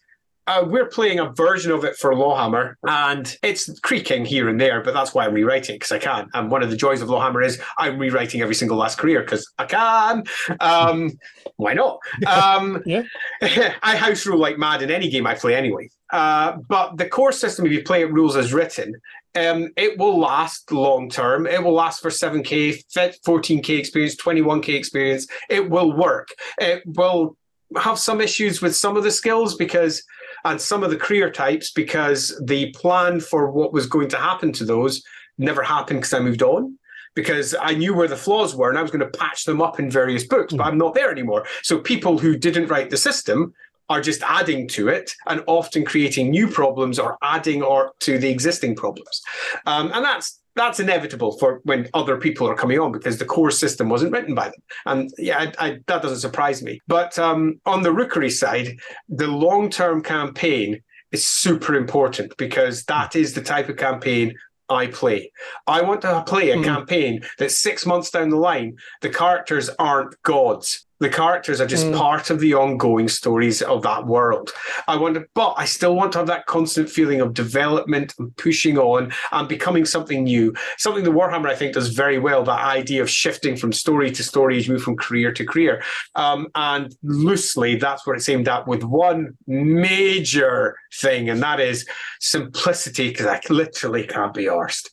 uh, we're playing a version of it for Lawhammer, and it's creaking here and there, but that's why I'm rewriting because I can. And one of the joys of Lawhammer is I'm rewriting every single last career because I can. Um, why not? Um, yeah. I house rule like mad in any game I play anyway. Uh, but the core system, if you play it rules as written, um, it will last long term. It will last for 7K, 14K experience, 21K experience. It will work. It will have some issues with some of the skills because and some of the career types because the plan for what was going to happen to those never happened because I moved on because I knew where the flaws were and I was going to patch them up in various books, but hmm. I'm not there anymore. So people who didn't write the system are just adding to it and often creating new problems or adding or to the existing problems. Um, and that's that's inevitable for when other people are coming on because the core system wasn't written by them. And yeah, I, I, that doesn't surprise me. But um, on the Rookery side, the long term campaign is super important because that is the type of campaign I play. I want to play a mm. campaign that six months down the line, the characters aren't gods. The characters are just mm. part of the ongoing stories of that world. I to, but I still want to have that constant feeling of development and pushing on and becoming something new. Something the Warhammer I think does very well. That idea of shifting from story to story, you move from career to career, um, and loosely that's what it's aimed at with one major thing, and that is simplicity. Because I literally can't be arsed.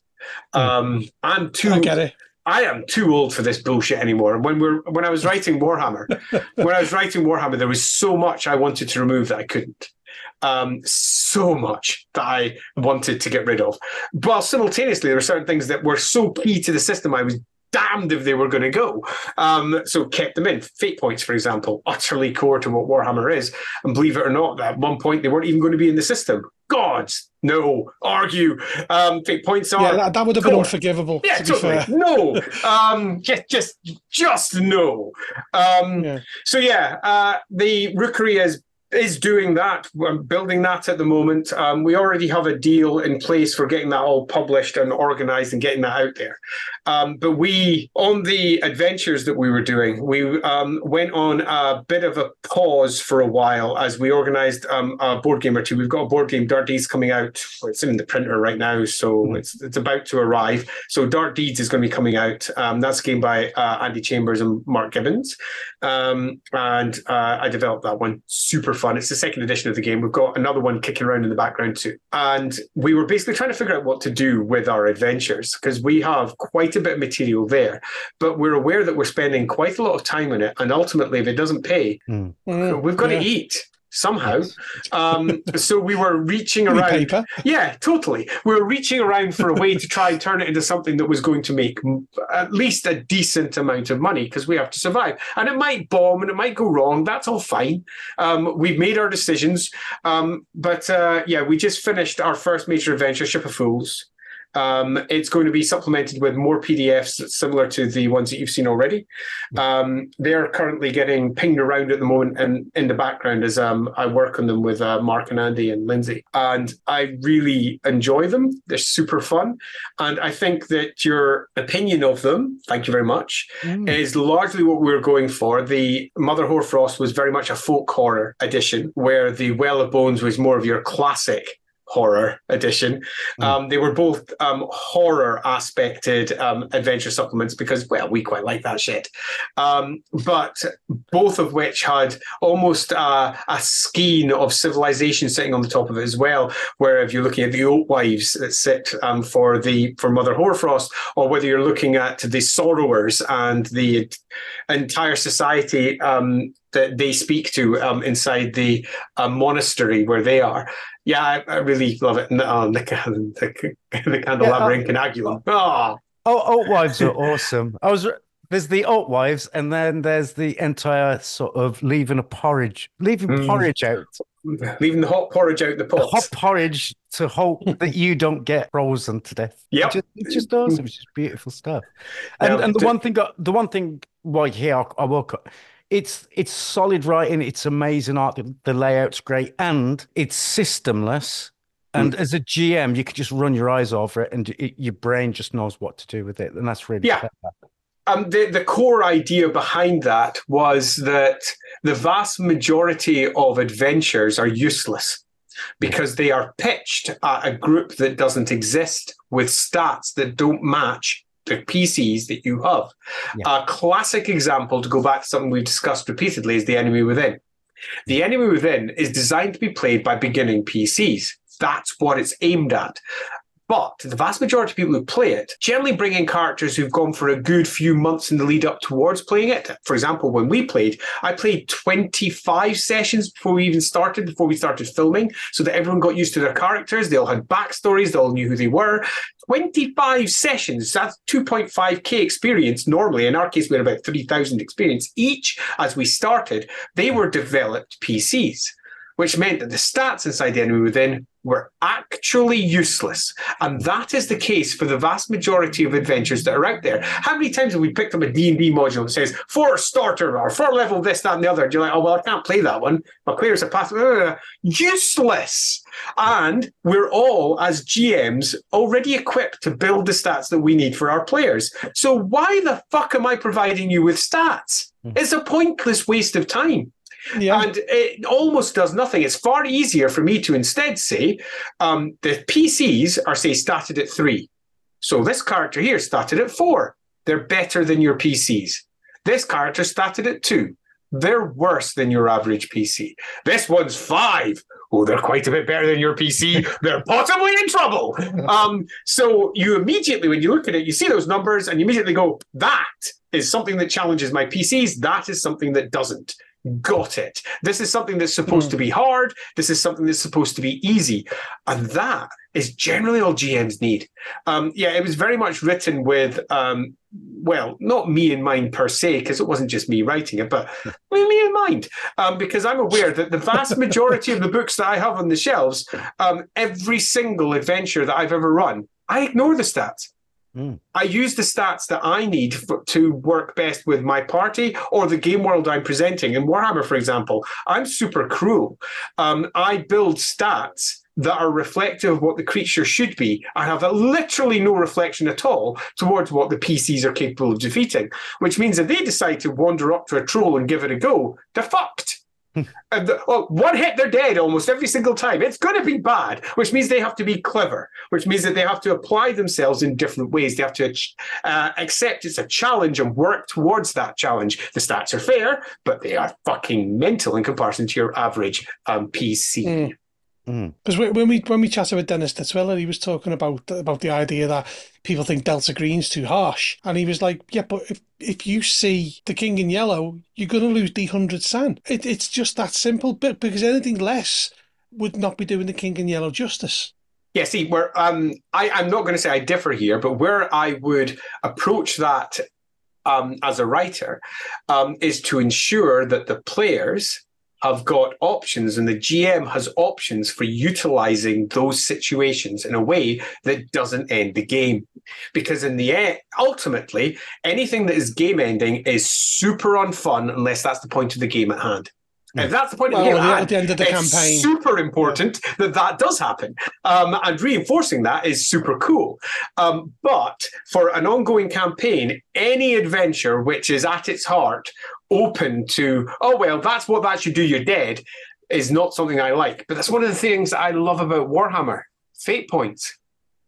Mm. Um, I'm too. I get it. I am too old for this bullshit anymore. And when we're when I was writing Warhammer, when I was writing Warhammer, there was so much I wanted to remove that I couldn't. Um, so much that I wanted to get rid of. But simultaneously, there were certain things that were so key to the system I was damned if they were going to go. Um, so kept them in. Fate points, for example, utterly core to what Warhammer is. And believe it or not, at one point they weren't even going to be in the system. Gods, no, argue. Um, points are. Yeah, that, that would have been unforgivable. Yeah, to totally. no, um, just, just, just no. Um, yeah. So yeah, uh, the Rookery is is doing that. We're building that at the moment. Um, we already have a deal in place for getting that all published and organized and getting that out there. Um, but we, on the adventures that we were doing, we um, went on a bit of a pause for a while as we organized um, a board game or two. We've got a board game, Dark Deeds, coming out. It's in the printer right now, so mm. it's it's about to arrive. So Dark Deeds is going to be coming out. Um, that's a game by uh, Andy Chambers and Mark Gibbons, um, and uh, I developed that one. Super fun. It's the second edition of the game. We've got another one kicking around in the background too, and we were basically trying to figure out what to do with our adventures because we have quite a bit of material there, but we're aware that we're spending quite a lot of time on it. And ultimately, if it doesn't pay, mm. we've got yeah. to eat somehow. Um, so we were reaching around. Paper. Yeah, totally. We were reaching around for a way to try and turn it into something that was going to make at least a decent amount of money because we have to survive. And it might bomb and it might go wrong. That's all fine. Um, we've made our decisions. Um, but uh, yeah, we just finished our first major adventure, Ship of Fools. Um, it's going to be supplemented with more PDFs similar to the ones that you've seen already. Um, they're currently getting pinged around at the moment and in the background as um, I work on them with uh, Mark and Andy and Lindsay. And I really enjoy them. They're super fun. And I think that your opinion of them, thank you very much, mm. is largely what we we're going for. The Mother Hoarfrost was very much a folk horror edition, where the Well of Bones was more of your classic horror edition. Mm. Um, they were both um, horror aspected um, adventure supplements because, well, we quite like that shit. Um, but both of which had almost uh, a skein of civilization sitting on the top of it as well. Where if you're looking at the old wives that sit um, for the for Mother Hoarfrost, or whether you're looking at the sorrowers and the entire society um, that they speak to um, inside the uh, monastery where they are. Yeah, I, I really love it. Oh, the, the, the candelabra yeah, in Canagulum. Oh. oh, alt wives are awesome. I was there's the alt wives, and then there's the entire sort of leaving a porridge, leaving mm. porridge out, leaving the hot porridge out the pot. The hot porridge to hope that you don't get frozen to death. Yeah, it's just awesome. It's just beautiful stuff. And and the one thing, the one thing, right here, I, I will it's it's solid writing. It's amazing art. The, the layout's great, and it's systemless. And mm. as a GM, you can just run your eyes over it, and it, your brain just knows what to do with it, and that's really yeah. Clever. Um, the, the core idea behind that was that the vast majority of adventures are useless because they are pitched at a group that doesn't exist with stats that don't match the PCs that you have. Yeah. A classic example to go back to something we've discussed repeatedly is the enemy within. The enemy within is designed to be played by beginning PCs. That's what it's aimed at. But the vast majority of people who play it generally bring in characters who've gone for a good few months in the lead up towards playing it. For example, when we played, I played 25 sessions before we even started, before we started filming, so that everyone got used to their characters. They all had backstories, they all knew who they were. 25 sessions, that's 2.5k experience normally. In our case, we had about 3,000 experience each as we started. They were developed PCs which meant that the stats inside the enemy within were actually useless. And that is the case for the vast majority of adventures that are out there. How many times have we picked up a D&D module that says, for starter or for level this, that, and the other? And you're like, oh, well, I can't play that one. My players are path. Useless. And we're all, as GMs, already equipped to build the stats that we need for our players. So why the fuck am I providing you with stats? Hmm. It's a pointless waste of time. Yeah. And it almost does nothing. It's far easier for me to instead say um, the PCs are, say, started at three. So this character here started at four. They're better than your PCs. This character started at two. They're worse than your average PC. This one's five. Oh, they're quite a bit better than your PC. they're possibly in trouble. Um, so you immediately, when you look at it, you see those numbers and you immediately go, that is something that challenges my PCs. That is something that doesn't got it. This is something that's supposed mm. to be hard. This is something that's supposed to be easy. And that is generally all GMs need. Um, yeah, it was very much written with, um, well, not me in mind per se, because it wasn't just me writing it, but with me in mind. Um, because I'm aware that the vast majority of the books that I have on the shelves, um, every single adventure that I've ever run, I ignore the stats. Mm. I use the stats that I need to work best with my party or the game world I'm presenting. In Warhammer, for example, I'm super cruel. Um, I build stats that are reflective of what the creature should be and have literally no reflection at all towards what the PCs are capable of defeating, which means if they decide to wander up to a troll and give it a go, they're fucked the, oh, one hit, they're dead almost every single time. It's going to be bad, which means they have to be clever, which means that they have to apply themselves in different ways. They have to uh, accept it's a challenge and work towards that challenge. The stats are fair, but they are fucking mental in comparison to your average um, PC. Mm. Because mm. when we when we chatted with Dennis Detwiller, he was talking about about the idea that people think Delta Green's too harsh, and he was like, "Yeah, but if if you see the King in Yellow, you're going to lose the hundred San. It, it's just that simple. But because anything less would not be doing the King in Yellow justice." Yeah, see, where um, I, I'm not going to say I differ here, but where I would approach that um, as a writer um, is to ensure that the players have got options and the GM has options for utilizing those situations in a way that doesn't end the game. Because in the end, ultimately, anything that is game ending is super unfun unless that's the point of the game at hand. If that's the point well, of the game, at the end of the campaign, super important yeah. that that does happen, um, and reinforcing that is super cool. Um, but for an ongoing campaign, any adventure which is at its heart open to, oh, well, that's what that should do, you're dead, is not something I like. But that's one of the things I love about Warhammer fate points.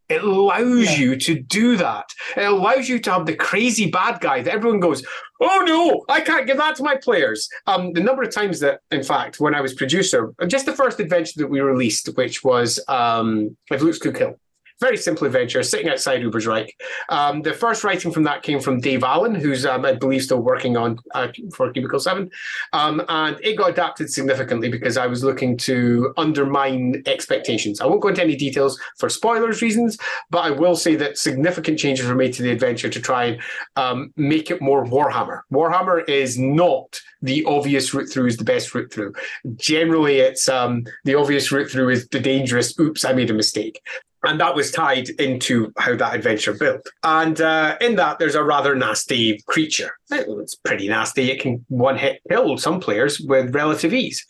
It allows yeah. you to do that. It allows you to have the crazy bad guy that everyone goes, oh no, I can't give that to my players. Um, the number of times that, in fact, when I was producer, just the first adventure that we released, which was um, If Looks Could Kill, very simple adventure sitting outside Ubersreik. Um, the first writing from that came from Dave Allen, who's um, I believe still working on uh, for Cubicle Seven, um, and it got adapted significantly because I was looking to undermine expectations. I won't go into any details for spoilers reasons, but I will say that significant changes were made to the adventure to try and um, make it more Warhammer. Warhammer is not the obvious route through is the best route through. Generally, it's um, the obvious route through is the dangerous. Oops, I made a mistake and that was tied into how that adventure built. And uh, in that, there's a rather nasty creature. It's pretty nasty. It can one hit kill some players with relative ease,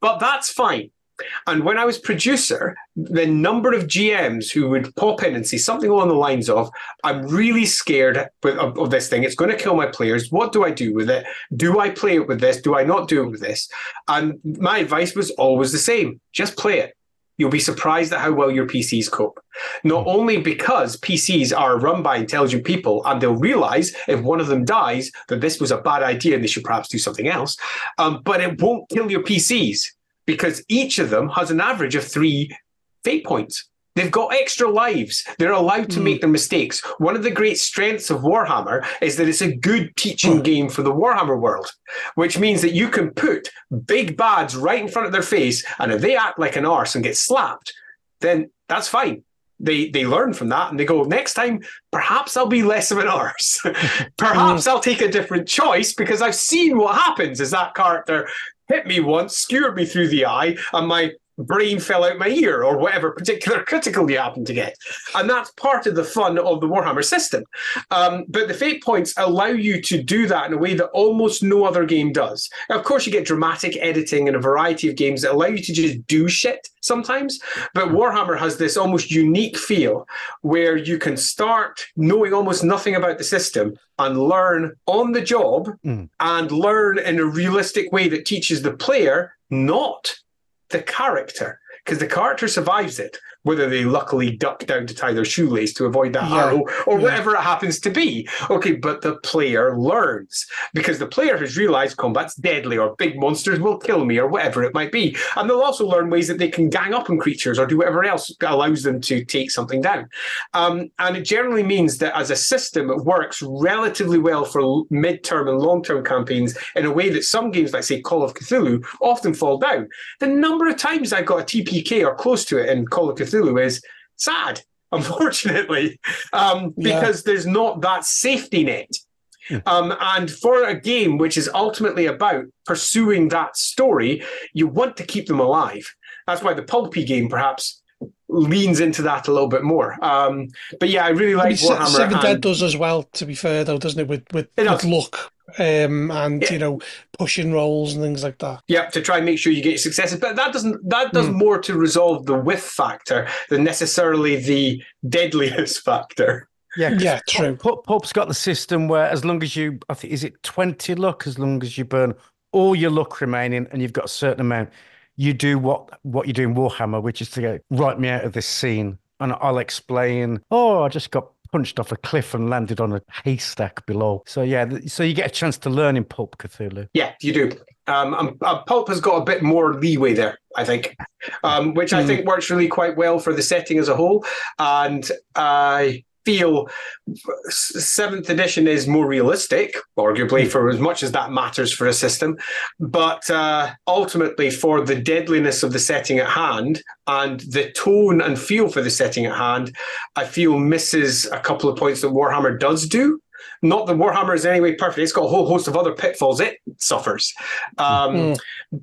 but that's fine. And when I was producer, the number of GMs who would pop in and say something along the lines of, I'm really scared of, of, this thing. It's going to kill my players. What do I do with it? Do I play it with this? Do I not do it with this? And my advice was always the same just play it you'll be surprised at how well your PCs cope. Not hmm. only because PCs are run by intelligent people and they'll realize if one of them dies that this was a bad idea and they should perhaps do something else, um, but it won't kill your PCs because each of them has an average of three fate points. They've got extra lives. They're allowed to mm. make their mistakes. One of the great strengths of Warhammer is that it's a good teaching mm. game for the Warhammer world, which means that you can put big bads right in front of their face, and if they act like an arse and get slapped, then that's fine. They they learn from that and they go, next time, perhaps I'll be less of an arse. perhaps mm. I'll take a different choice because I've seen what happens as that character hit me once, skewered me through the eye, and my brain fell out my ear or whatever particular critical you happen to get. And that's part of the fun of the Warhammer system. Um, but the fate points allow you to do that in a way that almost no other game does. Now, of course, you get dramatic editing and a variety of games that allow you to just do shit sometimes. But Warhammer has this almost unique feel where you can start knowing almost nothing about the system and learn on the job mm. and learn in a realistic way that teaches the player not the character because the character survives it whether they luckily duck down to tie their shoelace to avoid that yeah. arrow or yeah. whatever it happens to be. Okay, but the player learns because the player has realized combat's deadly or big monsters will kill me or whatever it might be. And they'll also learn ways that they can gang up on creatures or do whatever else allows them to take something down. Um, and it generally means that as a system, it works relatively well for mid-term and long-term campaigns in a way that some games, like say Call of Cthulhu, often fall down. The number of times I got a TPK or close to it in Call of Cthulhu Cthulhu is sad, unfortunately, um, because yeah. there's not that safety net. Um, and for a game which is ultimately about pursuing that story, you want to keep them alive. That's why the pulpy game perhaps leans into that a little bit more. Um, but yeah, I really like Warhammer. Seven and... Dead does as well. To be fair, though, doesn't it? With with, with luck um, and yeah. you know pushing rolls and things like that. Yeah, to try and make sure you get your successes, but that doesn't that does mm. more to resolve the whiff factor than necessarily the deadliest factor. Yeah, yeah, true. Pop, Pop's got the system where as long as you, I think, is it twenty luck? As long as you burn all your luck remaining, and you've got a certain amount, you do what what you do in Warhammer, which is to go write me out of this scene, and I'll explain. Oh, I just got punched off a cliff and landed on a haystack below. So yeah, so you get a chance to learn in Pulp Cthulhu. Yeah, you do. Um, um, uh, Pulp has got a bit more leeway there, I think, um, which I hmm. think works really quite well for the setting as a whole. And I feel seventh edition is more realistic, arguably, hmm. for as much as that matters for a system. But uh, ultimately, for the deadliness of the setting at hand and the tone and feel for the setting at hand, I feel misses a couple of points that Warhammer does do. Not that Warhammer is anyway perfect. It's got a whole host of other pitfalls it suffers. Um, mm.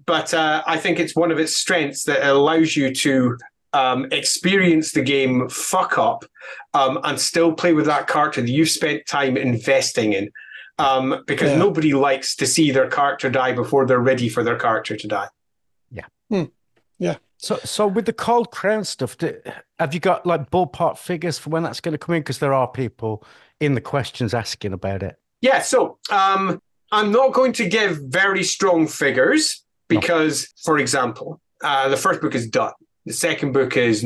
But uh, I think it's one of its strengths that allows you to um, experience the game fuck up um, and still play with that character that you've spent time investing in. Um, because yeah. nobody likes to see their character die before they're ready for their character to die. Yeah. Hmm. Yeah. So, so with the Coiled Crown stuff, do, have you got like ballpark figures for when that's going to come in? Because there are people in the questions asking about it. Yeah. So, um, I'm not going to give very strong figures because, for example, uh, the first book is done. The second book is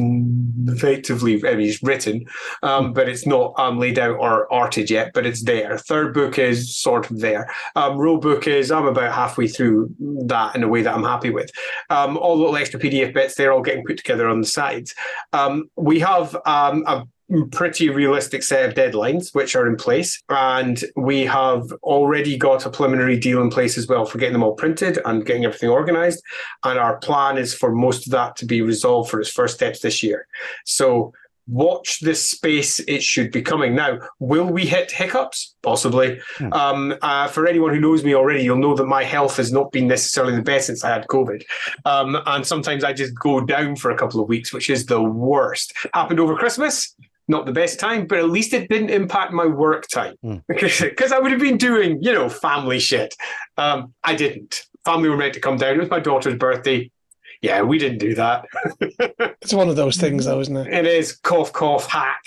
effectively, I mean, it's written, um, but it's not um, laid out or arted yet, but it's there. Third book is sort of there. Um, rule book is, I'm about halfway through that in a way that I'm happy with. Um, all the little extra PDF bits, they're all getting put together on the sides. Um, we have um, a pretty realistic set of deadlines which are in place. And we have already got a preliminary deal in place as well for getting them all printed and getting everything organized. And our plan is for most of that to be resolved for its first steps this year. So watch this space it should be coming. Now will we hit hiccups? Possibly. Hmm. um, uh, for anyone who knows me already you'll know that my health has not been necessarily the best since i had covid. Um, and sometimes i just go down for a couple of weeks which is the worst. Happened over christmas not the best time, but at least it didn't impact my work time Mm. because because I would have been doing you know family shit. Um, I didn't. Family were meant to come down. It was my daughter's birthday. Yeah, we didn't do that. It's one of those things, though, isn't it? It is cough cough hack.